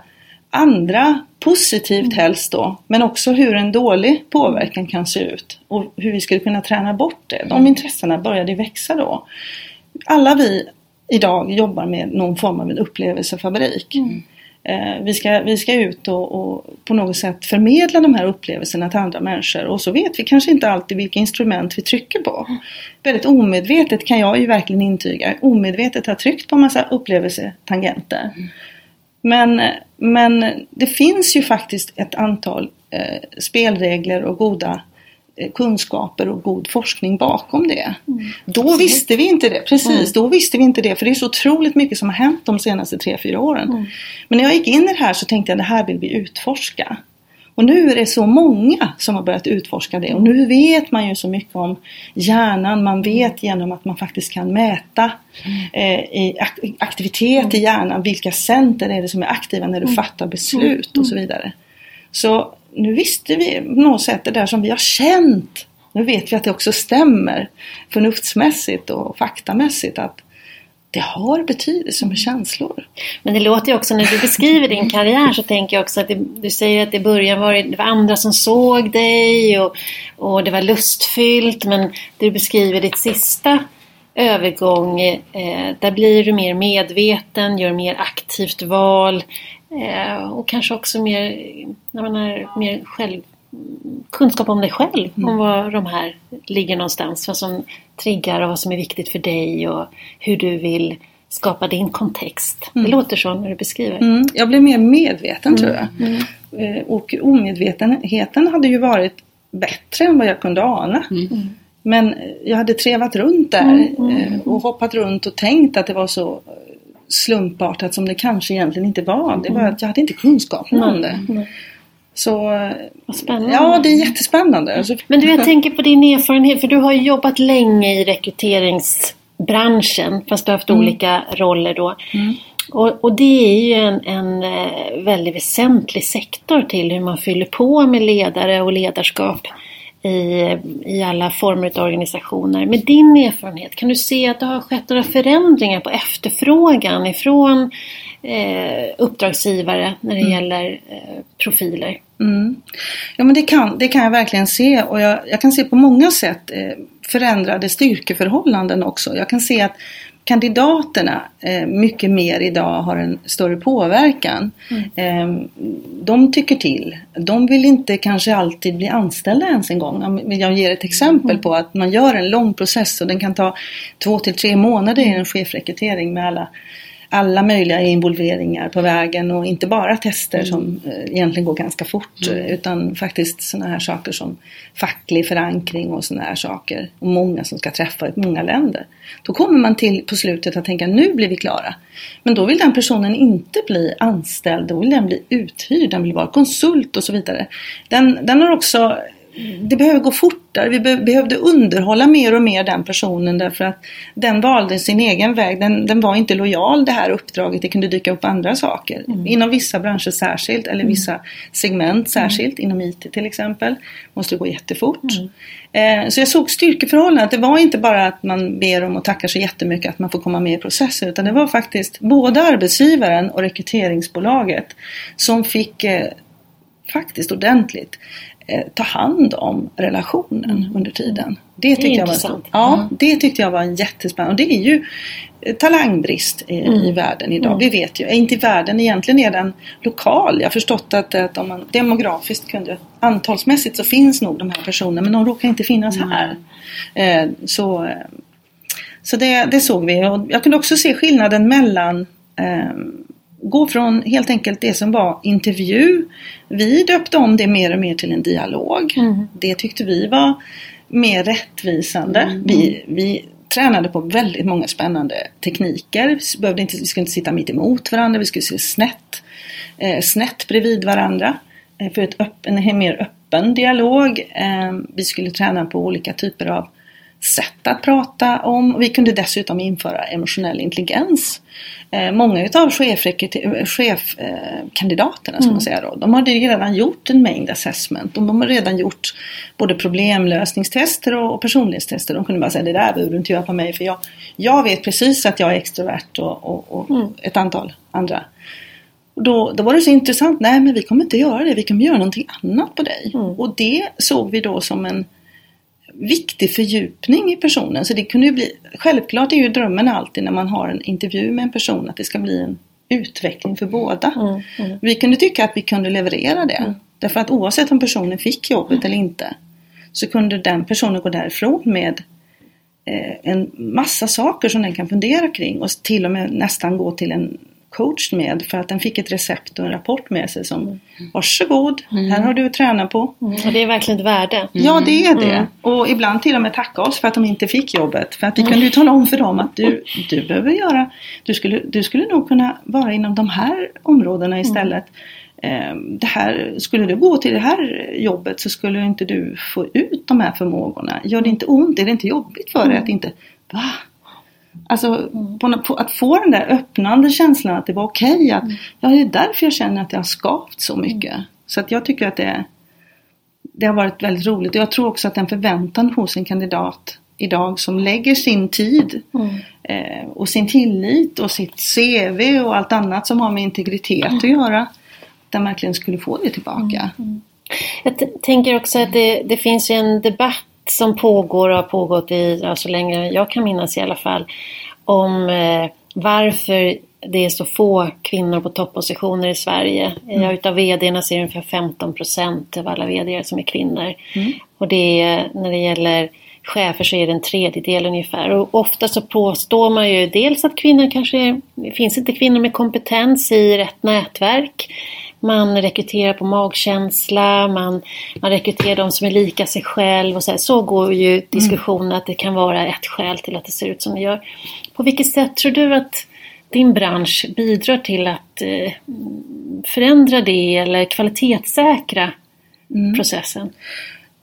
andra positivt helst då, men också hur en dålig påverkan kan se ut och hur vi skulle kunna träna bort det. De intressena började växa då. Alla vi idag jobbar med någon form av en upplevelsefabrik. Eh, Eh, vi, ska, vi ska ut och, och på något sätt förmedla de här upplevelserna till andra människor och så vet vi kanske inte alltid vilka instrument vi trycker på. Väldigt omedvetet kan jag ju verkligen intyga. Omedvetet har tryckt på en massa upplevelsetangenter. Men, men det finns ju faktiskt ett antal eh, spelregler och goda kunskaper och god forskning bakom det. Då visste vi inte det, precis, då visste vi inte det för det är så otroligt mycket som har hänt de senaste 3-4 åren. Men när jag gick in i det här så tänkte jag det här vill vi utforska. Och nu är det så många som har börjat utforska det och nu vet man ju så mycket om hjärnan. Man vet genom att man faktiskt kan mäta eh, i aktivitet i hjärnan. Vilka center är det som är aktiva när du fattar beslut och så vidare. Så nu visste vi på något sätt det där som vi har känt. Nu vet vi att det också stämmer förnuftsmässigt och faktamässigt att det har betydelse med känslor. Men det låter ju också när du beskriver din karriär så tänker jag också att det, du säger att i början var det, det var andra som såg dig och, och det var lustfyllt men du beskriver ditt sista övergång, eh, där blir du mer medveten, gör mer aktivt val eh, och kanske också mer, när man är mer själv kunskap om dig själv, mm. om var de här ligger någonstans, vad som triggar och vad som är viktigt för dig och hur du vill skapa din kontext. Mm. Det låter så när du beskriver. Mm. Jag blev mer medveten tror jag. Mm. Mm. Eh, och omedvetenheten hade ju varit bättre än vad jag kunde ana. Mm. Men jag hade trevat runt där eh, och hoppat runt och tänkt att det var så slumpartat som det kanske egentligen inte var. Det var att jag hade inte kunskapen om det. Så Vad spännande. Ja, det är jättespännande. Alltså, Men du, jag tänker på din erfarenhet, för du har jobbat länge i rekryteringsbranschen, fast du har haft mm. olika roller då. Mm. Och, och, det är ju en, en eh, väldigt väsentlig sektor till hur man fyller på med ledare och ledarskap i, i alla former av organisationer. Med din erfarenhet, kan du se att det har skett några förändringar på efterfrågan ifrån eh, uppdragsgivare när det mm. gäller eh, profiler? Mm. Ja men det kan, det kan jag verkligen se och jag, jag kan se på många sätt eh, förändrade styrkeförhållanden också. Jag kan se att kandidaterna eh, mycket mer idag har en större påverkan. Mm. Eh, de tycker till. De vill inte kanske alltid bli anställda ens en gång. Jag ger ett exempel mm. på att man gör en lång process och den kan ta två till tre månader i en chefrekrytering med alla alla möjliga involveringar på vägen och inte bara tester mm. som eh, egentligen går ganska fort mm. utan faktiskt sådana här saker som facklig förankring och sådana här saker. Och många som ska träffa i många länder. Då kommer man till på slutet att tänka nu blir vi klara. Men då vill den personen inte bli anställd, då vill den bli uthyrd, den vill vara konsult och så vidare. Den, den har också det behöver gå fortare. Vi be behövde underhålla mer och mer den personen därför att den valde sin egen väg. Den, den var inte lojal det här uppdraget. Det kunde dyka upp andra saker. Mm. Inom vissa branscher särskilt eller mm. vissa segment särskilt. Mm. Inom IT till exempel. Måste gå jättefort. Mm. Eh, så jag såg styrkeförhållandet. Det var inte bara att man ber om och tackar så jättemycket att man får komma med i processen. Utan det var faktiskt både arbetsgivaren och rekryteringsbolaget som fick eh, faktiskt ordentligt ta hand om relationen mm. under tiden. Det tyckte, det jag var, ja, mm. det tyckte jag var en jättespännande. Och det är ju eh, talangbrist i, mm. i världen idag. Mm. Vi vet ju, inte i världen, egentligen är den lokal. Jag har förstått att, att om man demografiskt kunde, antalsmässigt så finns nog de här personerna men de råkar inte finnas mm. här. Eh, så så det, det, såg vi och jag kunde också se skillnaden mellan eh, gå från helt enkelt det som var intervju. Vi döpte om det mer och mer till en dialog. Mm. Det tyckte vi var mer rättvisande. Mm. Vi, vi tränade på väldigt många spännande tekniker. Vi, behövde inte, vi skulle inte sitta mitt emot varandra, vi skulle se snett, eh, snett bredvid varandra. Eh, för ett öpp, en mer öppen dialog. Eh, vi skulle träna på olika typer av sätt att prata om. Vi kunde dessutom införa emotionell intelligens. Eh, många utav chefkandidaterna, mm. säga då, de hade ju redan gjort en mängd assessment. De har redan gjort både problemlösningstester och personlighetstester. De kunde bara säga det där behöver du inte göra på mig för jag, jag vet precis att jag är extrovert och, och, och mm. ett antal andra. Och då, då var det så intressant, nej men vi kommer inte göra det, vi kommer göra någonting annat på dig. Mm. Och det såg vi då som en viktig fördjupning i personen. Så det kunde ju bli, självklart är ju drömmen alltid när man har en intervju med en person att det ska bli en utveckling för båda. Mm, mm. Vi kunde tycka att vi kunde leverera det. Mm. Därför att oavsett om personen fick jobbet eller inte så kunde den personen gå därifrån med eh, en massa saker som den kan fundera kring och till och med nästan gå till en coach med för att den fick ett recept och en rapport med sig som mm. Varsågod, mm. här har du att träna på. Mm. Och det är verkligen ett värde. Mm. Ja det är det. Mm. Och ibland till och med tacka oss för att de inte fick jobbet. För att vi kunde ju tala om för dem att du, du behöver göra, du skulle, du skulle nog kunna vara inom de här områdena istället. eh, det här, skulle du gå till det här jobbet så skulle inte du få ut de här förmågorna. Gör det inte ont? Är det inte jobbigt för dig att inte, va? Alltså på, på, att få den där öppnande känslan att det var okej okay, att, ja det är därför jag känner att det har skavt så mycket. Så att jag tycker att det, det har varit väldigt roligt och jag tror också att den förväntan hos en kandidat idag som lägger sin tid mm. eh, och sin tillit och sitt CV och allt annat som har med integritet mm. att göra. Den verkligen skulle få det tillbaka. Mm. mm. Jag tänker också att det, det finns en debatt som pågår och har pågått i, ja, så länge jag kan minnas i alla fall, om eh, varför det är så få kvinnor på toppositioner i Sverige. Mm. Utav VDerna så är det ungefär 15 procent av alla VD som är kvinnor. Mm. Och det är, när det gäller chefer så är det en tredjedel ungefär. Och ofta så påstår man ju dels att kvinnor kanske, finns inte kvinnor med kompetens i rätt nätverk. Man rekryterar på magkänsla, man, man rekryterar de som är lika sig själv och så, här. så går ju diskussionen mm. att det kan vara ett skäl till att det ser ut som det gör. På vilket sätt tror du att din bransch bidrar till att eh, förändra det eller kvalitetssäkra mm. processen?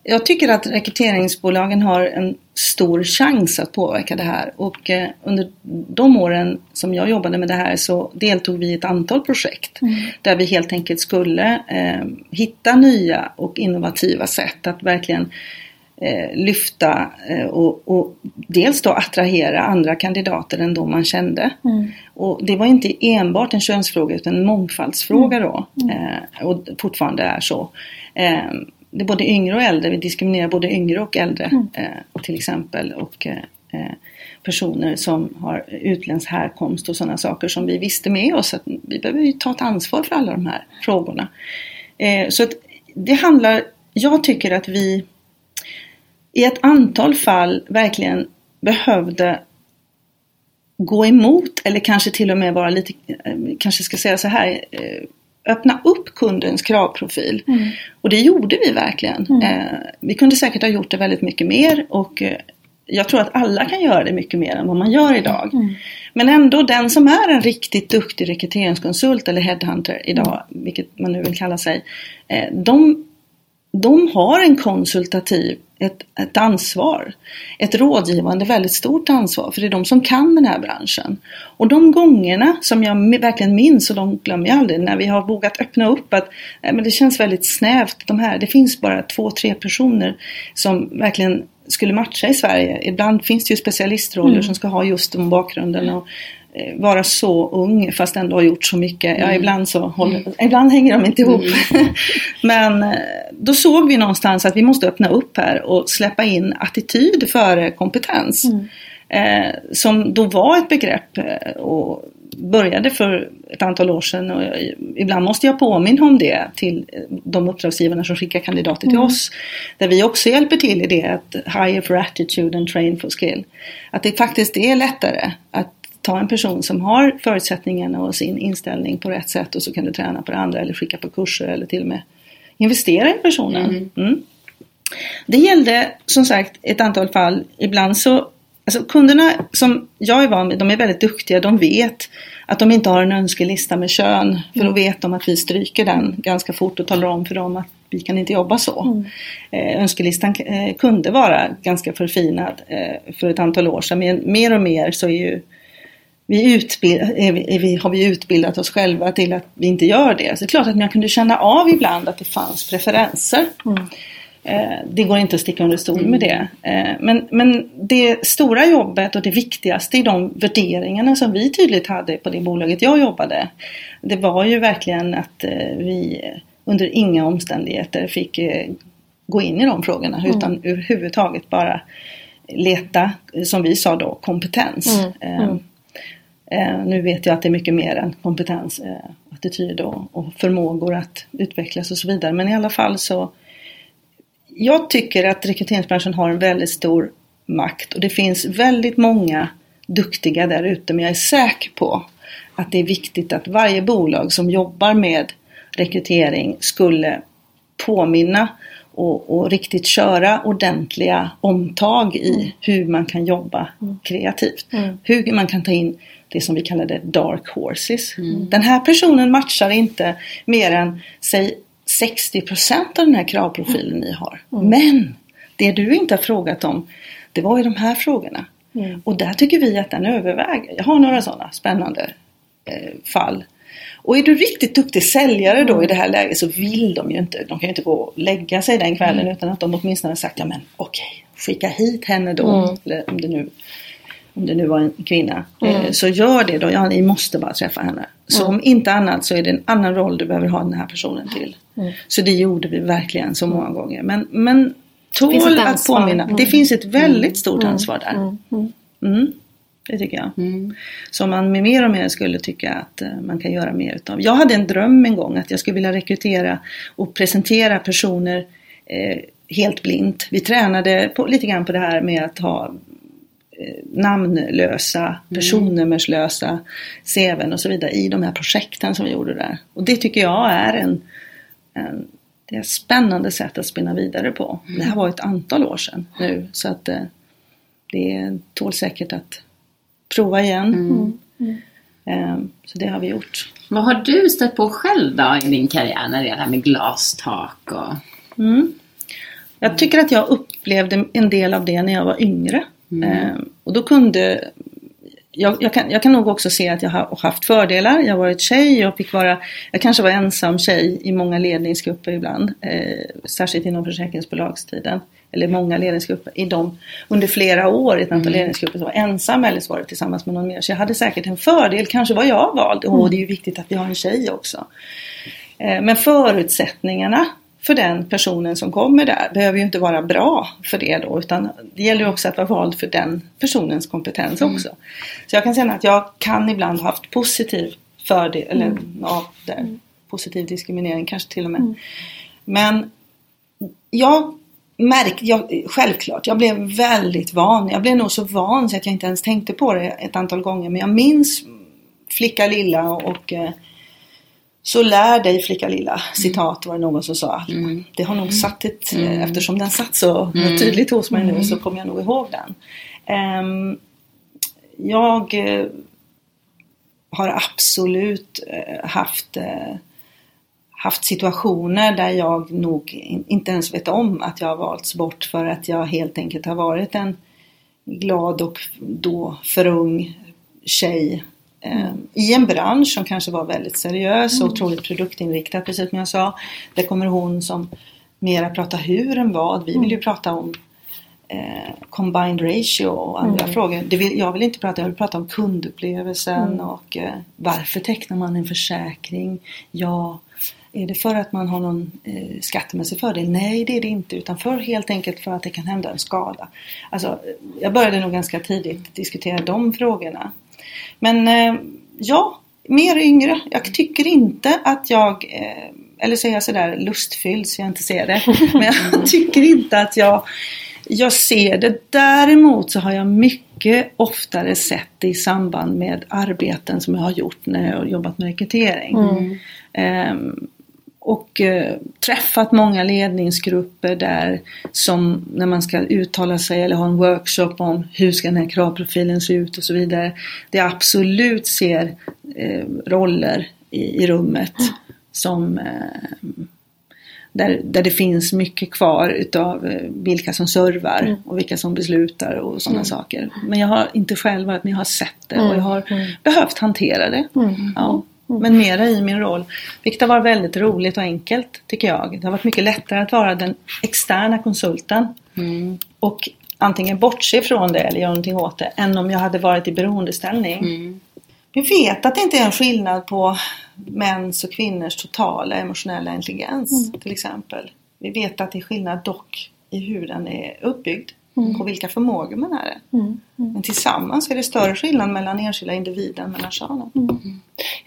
Jag tycker att rekryteringsbolagen har en stor chans att påverka det här och eh, under de åren som jag jobbade med det här så deltog vi i ett antal projekt mm. där vi helt enkelt skulle eh, hitta nya och innovativa sätt att verkligen eh, lyfta eh, och, och, dels då attrahera andra kandidater än de man kände. Mm. Och det var inte enbart en könsfråga utan en mångfaldsfråga mm. då mm. eh, och fortfarande är så. Det är både yngre och äldre, vi diskriminerar både yngre och äldre mm. eh, till exempel. Och eh, eh, personer som har utländsk härkomst och sådana saker som vi visste med oss att vi behöver ju ta ett ansvar för alla de här frågorna. Eh, så att det handlar, jag tycker att vi i ett antal fall verkligen behövde gå emot eller kanske till och med vara lite, eh, kanske ska säga så här, eh, öppna upp kundens kravprofil. Mm. Och det gjorde vi verkligen. Mm. Eh, vi kunde säkert ha gjort det väldigt mycket mer och eh, jag tror att alla kan göra det mycket mer än vad man gör idag. Mm. Men ändå den som är en riktigt duktig rekryteringskonsult eller headhunter idag, vilket man nu vill kalla sig. Eh, de, de har en konsultativ ett, ett ansvar. Ett rådgivande väldigt stort ansvar för det är de som kan den här branschen. Och de gångerna som jag verkligen minns och de glömmer jag aldrig när vi har vågat öppna upp att äh, men det känns väldigt snävt. De här, det finns bara två, tre personer som verkligen skulle matcha i Sverige. Ibland finns det ju specialistroller mm. som ska ha just den bakgrunden. Och, vara så ung fast ändå ha gjort så mycket. Ja, mm. ibland, så håller, mm. ibland hänger de inte ihop. Mm. (laughs) Men eh, då såg vi någonstans att vi måste öppna upp här och släppa in attityd före kompetens. Mm. Eh, som då var ett begrepp eh, och började för ett antal år sedan. Och ibland måste jag påminna om det till de uppdragsgivarna som skickar kandidater till mm. oss. Där vi också hjälper till i det att hire for attitude and train for skill. Att det faktiskt är lättare att ta en person som har förutsättningarna och sin inställning på rätt sätt och så kan du träna på det andra eller skicka på kurser eller till och med investera i personen. Mm. Mm. Det gällde som sagt ett antal fall. Ibland så, alltså kunderna som jag är van vid, de är väldigt duktiga. De vet att de inte har en önskelista med kön. För då vet de att vi stryker den ganska fort och talar om för dem att vi kan inte jobba så. Mm. Eh, önskelistan eh, kunde vara ganska förfinad eh, för ett antal år sedan. Men mer och mer så är ju vi, utbild, är vi, har vi utbildat oss själva till att vi inte gör det. Så det är klart att man kunde känna av ibland att det fanns preferenser. Mm. Eh, det går inte att sticka under stol med det. Eh, men, men det stora jobbet och det viktigaste i de värderingarna som vi tydligt hade på det bolaget jag jobbade. Det var ju verkligen att eh, vi under inga omständigheter fick gå in i de frågorna mm. utan överhuvudtaget bara leta, som vi sa då, kompetens. Mm. Mm. Eh, nu vet jag att det är mycket mer än kompetens, eh, attityd och, förmågor att utvecklas och så vidare. Men i alla fall så Jag tycker att rekryteringsbranschen har en väldigt stor makt och det finns väldigt många duktiga där ute men jag är säker på att det är viktigt att varje bolag som jobbar med rekrytering skulle påminna och, och riktigt köra ordentliga omtag i hur man kan jobba kreativt. Hur man kan ta in det som vi kallade dark horses. Den här personen matchar inte mer än, säg 60% av den här kravprofilen ni har. Men det du inte har frågat om, det var ju de här frågorna. Och där tycker vi att den överväger. Jag har några sådana spännande eh, fall. Och är du riktigt duktig säljare då i det här läget så vill de ju inte, de kan ju inte gå och lägga sig den kvällen utan att de åtminstone sagt ja men okej, skicka hit henne då. Eller om det nu om det nu var en kvinna. Eh, så gör det då, ja ni måste bara träffa henne. Så om inte annat så är det en annan roll du behöver ha den här personen till. Så det gjorde vi verkligen så många gånger. Men, men tål att påminna. Det finns ett väldigt stort ansvar där. Mm, det tycker jag. Mm. Som man med mer och mer skulle tycka att eh, man kan göra mer utav. Jag hade en dröm en gång att jag skulle vilja rekrytera och presentera personer eh, helt blint. Vi tränade på, lite grann på det här med att ha namnlösa, personnummerslösa CVn och så vidare i de här projekten som vi gjorde där. Och det tycker jag är en, en det är ett spännande sätt att spinna vidare på. Det här var ett antal år sedan nu så att eh, det tål säkert att prova igen. Eh, Så det har vi gjort. Vad har du stött på själv då i din karriär när det är det här med glastak och... Mm. Jag tycker att jag upplevde en del av det när jag var yngre. Eh, och då kunde jag, jag, kan, jag kan nog också se att jag har haft fördelar. Jag har varit tjej, jag fick vara, jag kanske var ensam tjej i många ledningsgrupper ibland. Eh, särskilt inom försäkringsbolagstiden. Eller många ledningsgrupper. I dem, under flera år i ett antal ledningsgrupper så var ensam eller så var det tillsammans med någon mer. Så jag hade säkert en fördel. Kanske var jag vald. Och det är ju viktigt att vi har en tjej också. Eh, Men förutsättningarna för den personen som kommer där behöver ju inte vara bra för det då utan det gäller också att vara vald för den personens kompetens också. Så jag kan känna att jag kan ibland ha haft positiv fördel, eller ja, där, positiv diskriminering kanske till och med. Men jag märkte, jag, självklart, jag blev väldigt van. Jag blev nog så van så att jag inte ens tänkte på det ett antal gånger. Men jag minns Flicka lilla och eh, så lär dig flicka lilla, citat var det någon som sa. Det har nog satt ett, eh, eftersom den satt så tydligt hos mig nu så kommer jag nog ihåg den. Ehm, jag eh, har absolut eh, haft, eh, haft situationer där jag nog in, inte ens vet om att jag har valts bort för att jag helt enkelt har varit en glad och då för ung tjej i en bransch som kanske var väldigt seriös och otroligt produktinriktad precis som jag sa. Där kommer hon som mera pratar hur än vad. Vi vill ju prata om eh, combined ratio och andra frågor. Det vill, jag vill inte prata, jag vill prata om kundupplevelsen och eh, varför tecknar man en försäkring? Ja, är det för att man har någon eh, skattemässig fördel? Nej, det är det inte. Utan för helt enkelt för att det kan hända en skada. Alltså, jag började nog ganska tidigt diskutera de frågorna. Men eh, ja, mer yngre. Jag tycker inte att jag, eh, eller säger jag sådär lustfylld så jag inte ser det. (laughs) Men jag tycker inte att jag, jag ser det. Däremot så har jag mycket oftare sett det i samband med arbeten som jag har gjort när jag har jobbat med rekrytering. Ehm, och eh, träffat många ledningsgrupper där som när man ska uttala sig eller ha en workshop om hur ska den här kravprofilen se ut och så vidare. Det absolut ser eh, roller i, i rummet som eh, där, där det finns mycket kvar utav eh, vilka som servar och vilka som beslutar och sådana saker. Men jag har inte själv varit men jag har sett det och jag har behövt hantera det. Ja. Men mera i min roll. Vilket har varit väldigt roligt och enkelt tycker jag. Det har varit mycket lättare att vara den externa konsulten. Och antingen bortse från det eller göra någonting åt det. Än om jag hade varit i beroendeställning. Vi vet att det inte är en skillnad på mäns och kvinnors totala emotionella intelligens till exempel. Vi vet att det är skillnad dock i hur den är uppbyggd och vilka förmågor man är. Men tillsammans är det större skillnad mellan enskilda individer än mellan könen.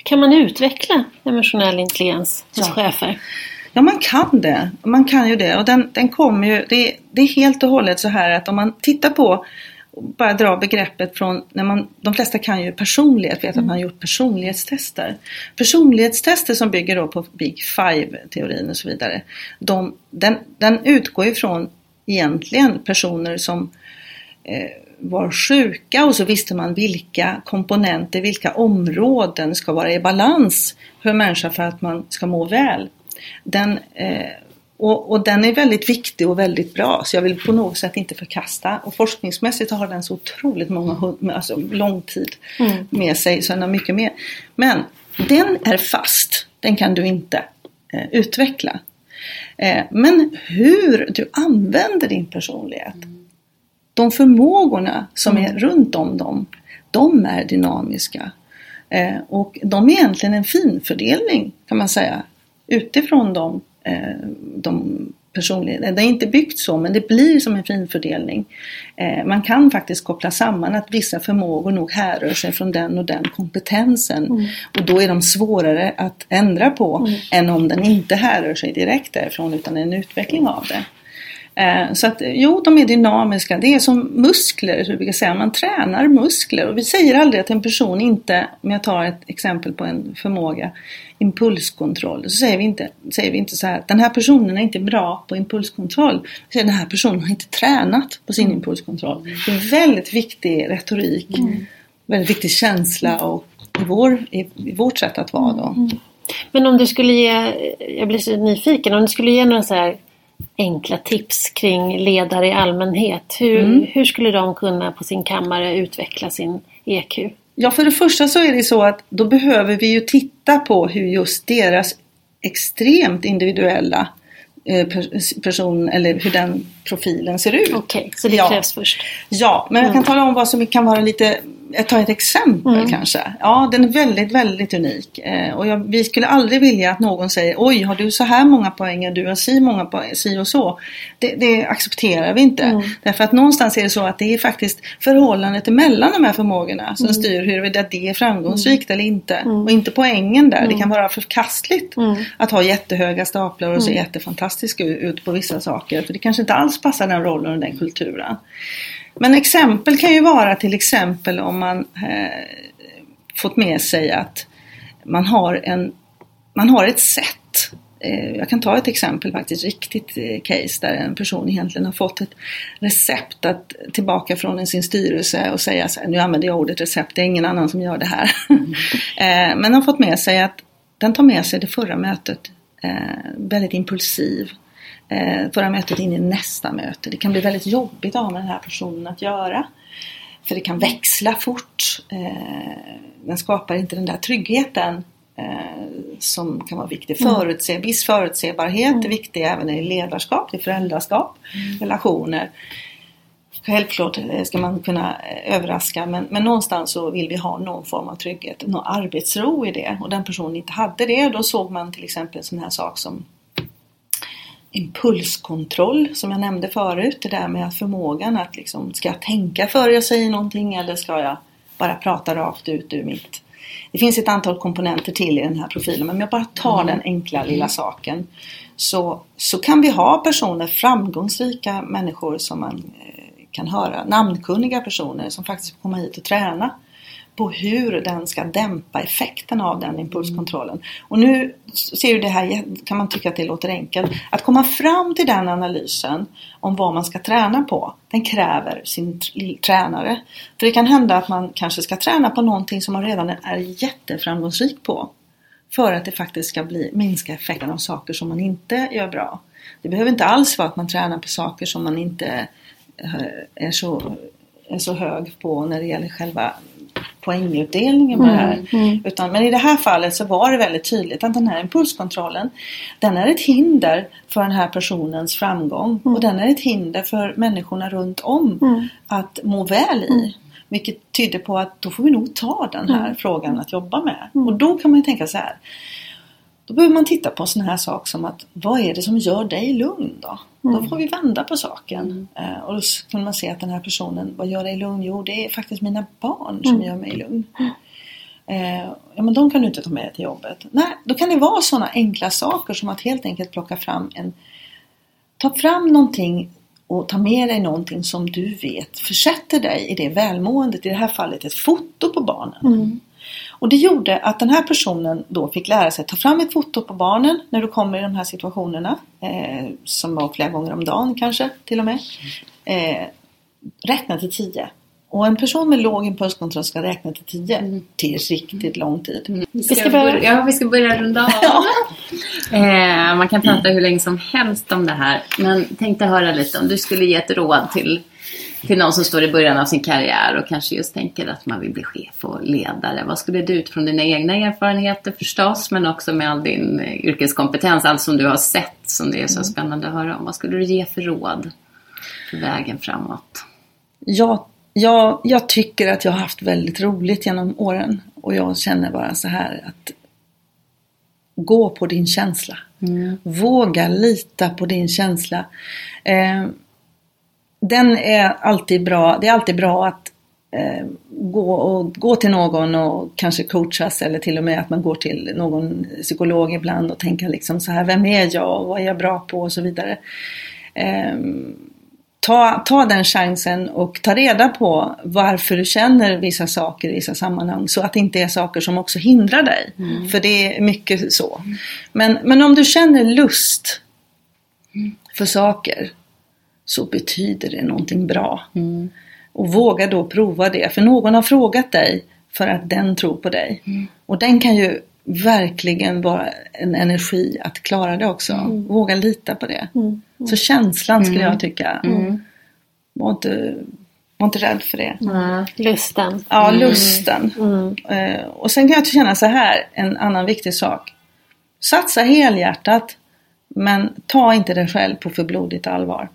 Kan man utveckla emotionell intelligens hos Ja. chefer? Ja, man kan det. Man kan ju det. Och den, den kommer ju, det, det är helt och hållet så här att om man tittar på bara dra begreppet från, när man, de flesta kan ju personlighet, vet att man har gjort personlighetstester. Personlighetstester som bygger då på Big Five-teorin och så vidare. De, den, den utgår ifrån egentligen personer som eh, var sjuka och så visste man vilka komponenter, vilka områden ska vara i balans för en människa för att man ska må väl. Den, eh, och, och, den är väldigt viktig och väldigt bra så jag vill på något sätt inte förkasta. Och forskningsmässigt har den så otroligt många, alltså lång tid mm. med sig så den har mycket mer. Men den är fast, den kan du inte eh, utveckla. Eh, men hur du använder din personlighet de förmågorna som är runt om dem, de är dynamiska. Eh, och de är egentligen en finfördelning kan man säga utifrån dem, de eh, personligheten. Det är inte byggt så men det blir som en finfördelning. Eh, man kan faktiskt koppla samman att vissa förmågor nog härrör sig från den och den kompetensen. Mm. Och då är de svårare att ändra på mm. än om den inte härrör sig direkt därifrån utan en utveckling av det. Eh, så att jo, de är dynamiska. Det är som muskler, hur vi kan säga. Man tränar muskler. Och vi säger aldrig att en person inte, om jag tar ett exempel på en förmåga, impulskontroll. Så säger vi inte, säger vi inte så här att den här personen är inte bra på impulskontroll. Vi säger den här personen har inte tränat på sin mm. impulskontroll. Det är väldigt viktig retorik. Mm. Väldigt viktig känsla och i, vår, i, i vårt sätt att vara då. Mm. Men om du skulle ge, jag blir så nyfiken, om du skulle ge några så här enkla tips kring ledare i allmänhet. Hur, mm. hur skulle de kunna på sin kammare utveckla sin EQ? Ja, för det första så är det så att då behöver vi ju titta på hur just deras extremt individuella eh, person eller hur den profilen ser ut. Okej, okay, så det ja. krävs först? Ja, men jag kan mm. tala om vad som kan vara lite jag tar ett exempel mm. kanske. Ja, den är väldigt, väldigt unik. Eh, och jag, vi skulle aldrig vilja att någon säger Oj, har du så här många poäng och du har si många poäng, si och så. Det, det accepterar vi inte. Mm. Därför att någonstans är det så att det är faktiskt förhållandet mellan de här förmågorna som mm. styr huruvida det är framgångsrikt mm. eller inte. Mm. Och inte poängen där. Det kan vara förkastligt att ha jättehöga staplar och se jättefantastisk ut på vissa saker. För det kanske inte alls passar den rollen och den kulturen. Men exempel kan ju vara till exempel om man eh, fått med sig att man har, en, man har ett sätt. Eh, jag kan ta ett exempel faktiskt, riktigt eh, case där en person egentligen har fått ett recept att, tillbaka från sin styrelse och säga så här, nu använder jag ordet recept, det är ingen annan som gör det här. (laughs) Eh, men har fått med sig att den tar med sig det förra mötet eh, väldigt impulsiv eh, förra mötet in i nästa möte. Det kan bli väldigt jobbigt att ha med den här personen att göra. För det kan växla fort. Eh, den skapar inte den där tryggheten eh, som kan vara viktig. Mm. Förutse, viss förutsebarhet mm. är viktig även i ledarskap, i föräldraskap, mm. relationer. Självklart eh, ska man kunna eh, överraska men, men någonstans så vill vi ha någon form av trygghet, någon arbetsro i det. Och den personen inte hade det, då såg man till exempel en sån här sak som impulskontroll som jag nämnde förut. Det där med förmågan att liksom, ska jag tänka före jag säger någonting eller ska jag bara prata rakt ut ur mitt... Det finns ett antal komponenter till i den här profilen men om jag bara tar mm. den enkla lilla saken så, så kan vi ha personer, framgångsrika människor som man eh, kan höra, namnkunniga personer som faktiskt får komma hit och träna på hur den ska dämpa effekten av den impulskontrollen. Och nu ser du det här, kan man tycka att det låter enkelt. Att komma fram till den analysen om vad man ska träna på, den kräver sin tränare. För det kan hända att man kanske ska träna på någonting som man redan är jätteframgångsrik på. För att det faktiskt ska bli, minska effekten av saker som man inte gör bra. Det behöver inte alls vara att man tränar på saker som man inte eh, är så, är så hög på när det gäller själva poängutdelningen på mm, det här. Mm. Utan, men i det här fallet så var det väldigt tydligt att den här impulskontrollen den är ett hinder för den här personens framgång mm. och den är ett hinder för människorna runt om mm. att må väl i. Mm. Vilket tyder på att då får vi nog ta den här mm. frågan att jobba med. Och då kan man ju tänka så här då behöver man titta på en sån här sak som att vad är det som gör dig lugn då? Mm. Då får vi vända på saken. Mm. Eh, och då kan man se att den här personen, vad gör dig lugn? Jo, det är faktiskt mina barn som mm. gör mig lugn. Eh, ja, men de kan du inte ta med dig till jobbet. Nej, då kan det vara sådana enkla saker som att helt enkelt plocka fram en Ta fram någonting och ta med dig någonting som du vet försätter dig i det välmåendet, i det här fallet ett foto på barnen. Och det gjorde att den här personen då fick lära sig att ta fram ett foto på barnen när du kommer i de här situationerna. Eh, som var flera gånger om dagen kanske till och med. Eh, räkna till 10. Och en person med låg impulskontroll ska räkna till 10. Det är riktigt lång tid. Vi ska, börja, ja, vi ska börja runda av. (laughs) eh, man kan prata hur länge som helst om det här. Men tänkte höra lite om du skulle ge ett råd till, till någon som står i början av sin karriär och kanske just tänker att man vill bli chef och ledare. Vad skulle du utifrån dina egna erfarenheter förstås, men också med all din yrkeskompetens, allt som du har sett som det är så spännande att höra om. Vad skulle du ge för råd för vägen framåt? Jag, jag, jag tycker att jag har haft väldigt roligt genom åren och jag känner bara så här att gå på din känsla. Våga lita på din känsla. Eh, den är alltid bra. Det är alltid bra att eh, gå, och, gå till någon och kanske coachas eller till och med att man går till någon psykolog ibland och tänka liksom så här, vem är jag och vad är jag bra på och så vidare. Eh, ta, ta den chansen och ta reda på varför du känner vissa saker i vissa sammanhang. Så att det inte är saker som också hindrar dig. För det är mycket så. Men, men om du känner lust för saker så betyder det någonting bra. Och våga då prova det. För någon har frågat dig för att den tror på dig. Och den kan ju verkligen vara en energi att klara det också. Våga lita på det. Så känslan skulle jag tycka. Var, inte, var inte rädd för det. Lusten. Ja, lusten. Eh, och sen kan jag känna så här, en annan viktig sak. Satsa helhjärtat. Men ta inte dig själv på för blodigt allvar.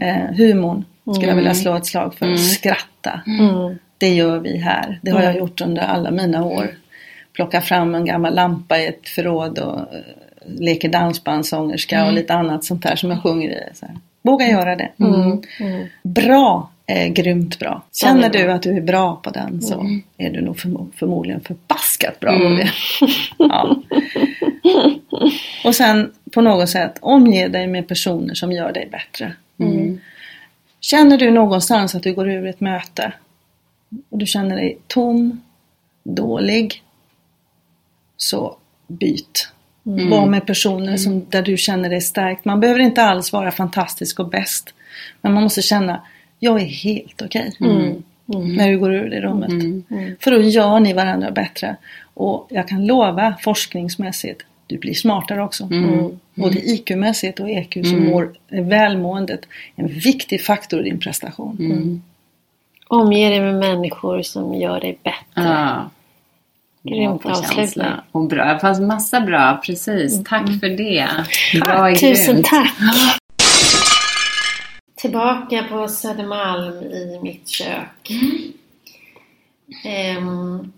Eh, humorn skulle jag vilja slå ett slag för. Skratta. Det gör vi här. Det har jag gjort under alla mina år. Plocka fram en gammal lampa i ett förråd och eh, leker dansbandssångerska och lite annat sånt där som jag sjunger i. Så här. Våga göra det. Bra är grymt bra. Känner du att du är bra på den så är du nog förmo- förmodligen förbaskat bra på det. (laughs) ja. Och sen på något sätt omge dig med personer som gör dig bättre. Känner du någonstans att du går ur ett möte och du känner dig tom, dålig, så byt. Var med personer som, där du känner dig stark. Man behöver inte alls vara fantastisk och bäst. Men man måste känna, jag är helt okej. När du går ur det rummet. För då gör ni varandra bättre. Och jag kan lova forskningsmässigt, du blir smartare också. Både IQ-mässigt och EQ så mår välmåendet en viktig faktor i din prestation. Omge dig med människor som gör dig bättre. Ja. Grymt avslutning. känsla. Och bra. Det fanns massa bra, precis. Tack för det. Bra är Tusen grymt. tack! Tillbaka på Södermalm i mitt kök. Ehm,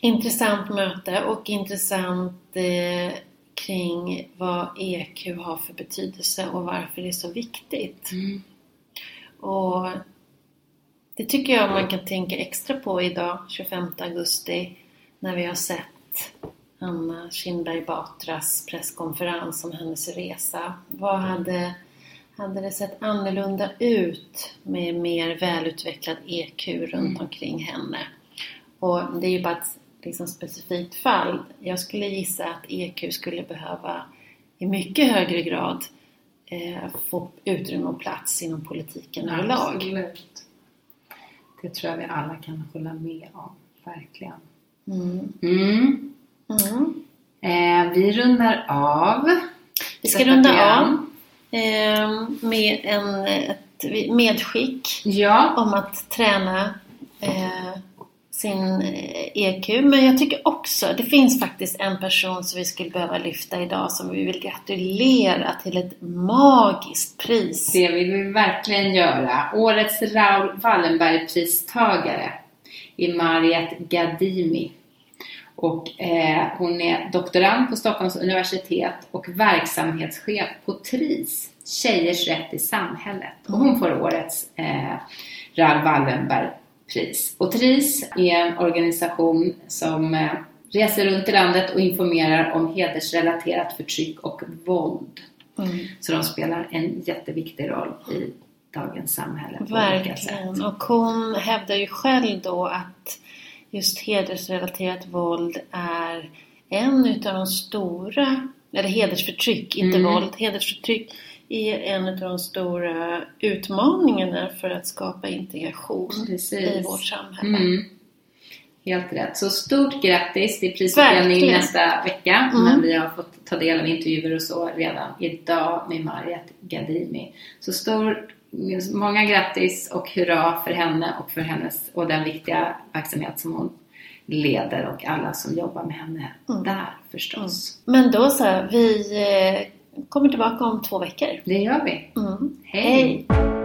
intressant möte och intressant eh, kring vad EQ har för betydelse och varför det är så viktigt. Och det tycker jag man kan tänka extra på idag, 25 augusti, när vi har sett Anna Kinberg Batras presskonferens om hennes resa. Vad hade, hade det sett annorlunda ut med mer välutvecklad EQ runt omkring henne? Och det är ju bara ett liksom, specifikt fall. Jag skulle gissa att EQ skulle behöva i mycket högre grad eh, få utrymme och plats inom politiken överlag. Absolut. Det tror jag vi alla kan hålla med om. Verkligen. Mm. Mm. Mm. Eh, vi rundar av. Vi ska runda program. av eh, med en, ett medskick Ja. om att träna eh, sin eh, EQ. Men jag tycker också, det finns faktiskt en person som vi skulle behöva lyfta idag som vi vill gratulera till ett magiskt pris. Det vill vi verkligen göra. Årets Raoul Wallenberg-pristagare är Mariet Gadimi. Och eh, hon är doktorand på Stockholms universitet och verksamhetschef på TRIS, Tjejers rätt i samhället. Och hon får årets eh, Raoul Wallenberg-pris. Och TRIS är en organisation som eh, reser runt i landet och informerar om hedersrelaterat förtryck och våld Mm. Så de spelar en jätteviktig roll i dagens samhälle. Verkligen. Och hon hävdar ju själv då att just hedersrelaterat våld är en utav de stora, eller hedersförtryck, inte Mm. våld, hedersförtryck är en av de stora utmaningarna för att skapa integration Precis. i vårt samhälle. Mm. Helt rätt. Så stort grattis! Det är prisutdelning nästa vecka. Mm. Men vi har fått ta del av intervjuer och så redan idag med Mariette Gadimi. Så stor, många grattis och hurra för henne och för hennes och den viktiga verksamhet som hon leder och alla som jobbar med henne Mm. där förstås. Men då så, vi eh, kommer tillbaka om två veckor. Det gör vi. Mm. Hej. Hej.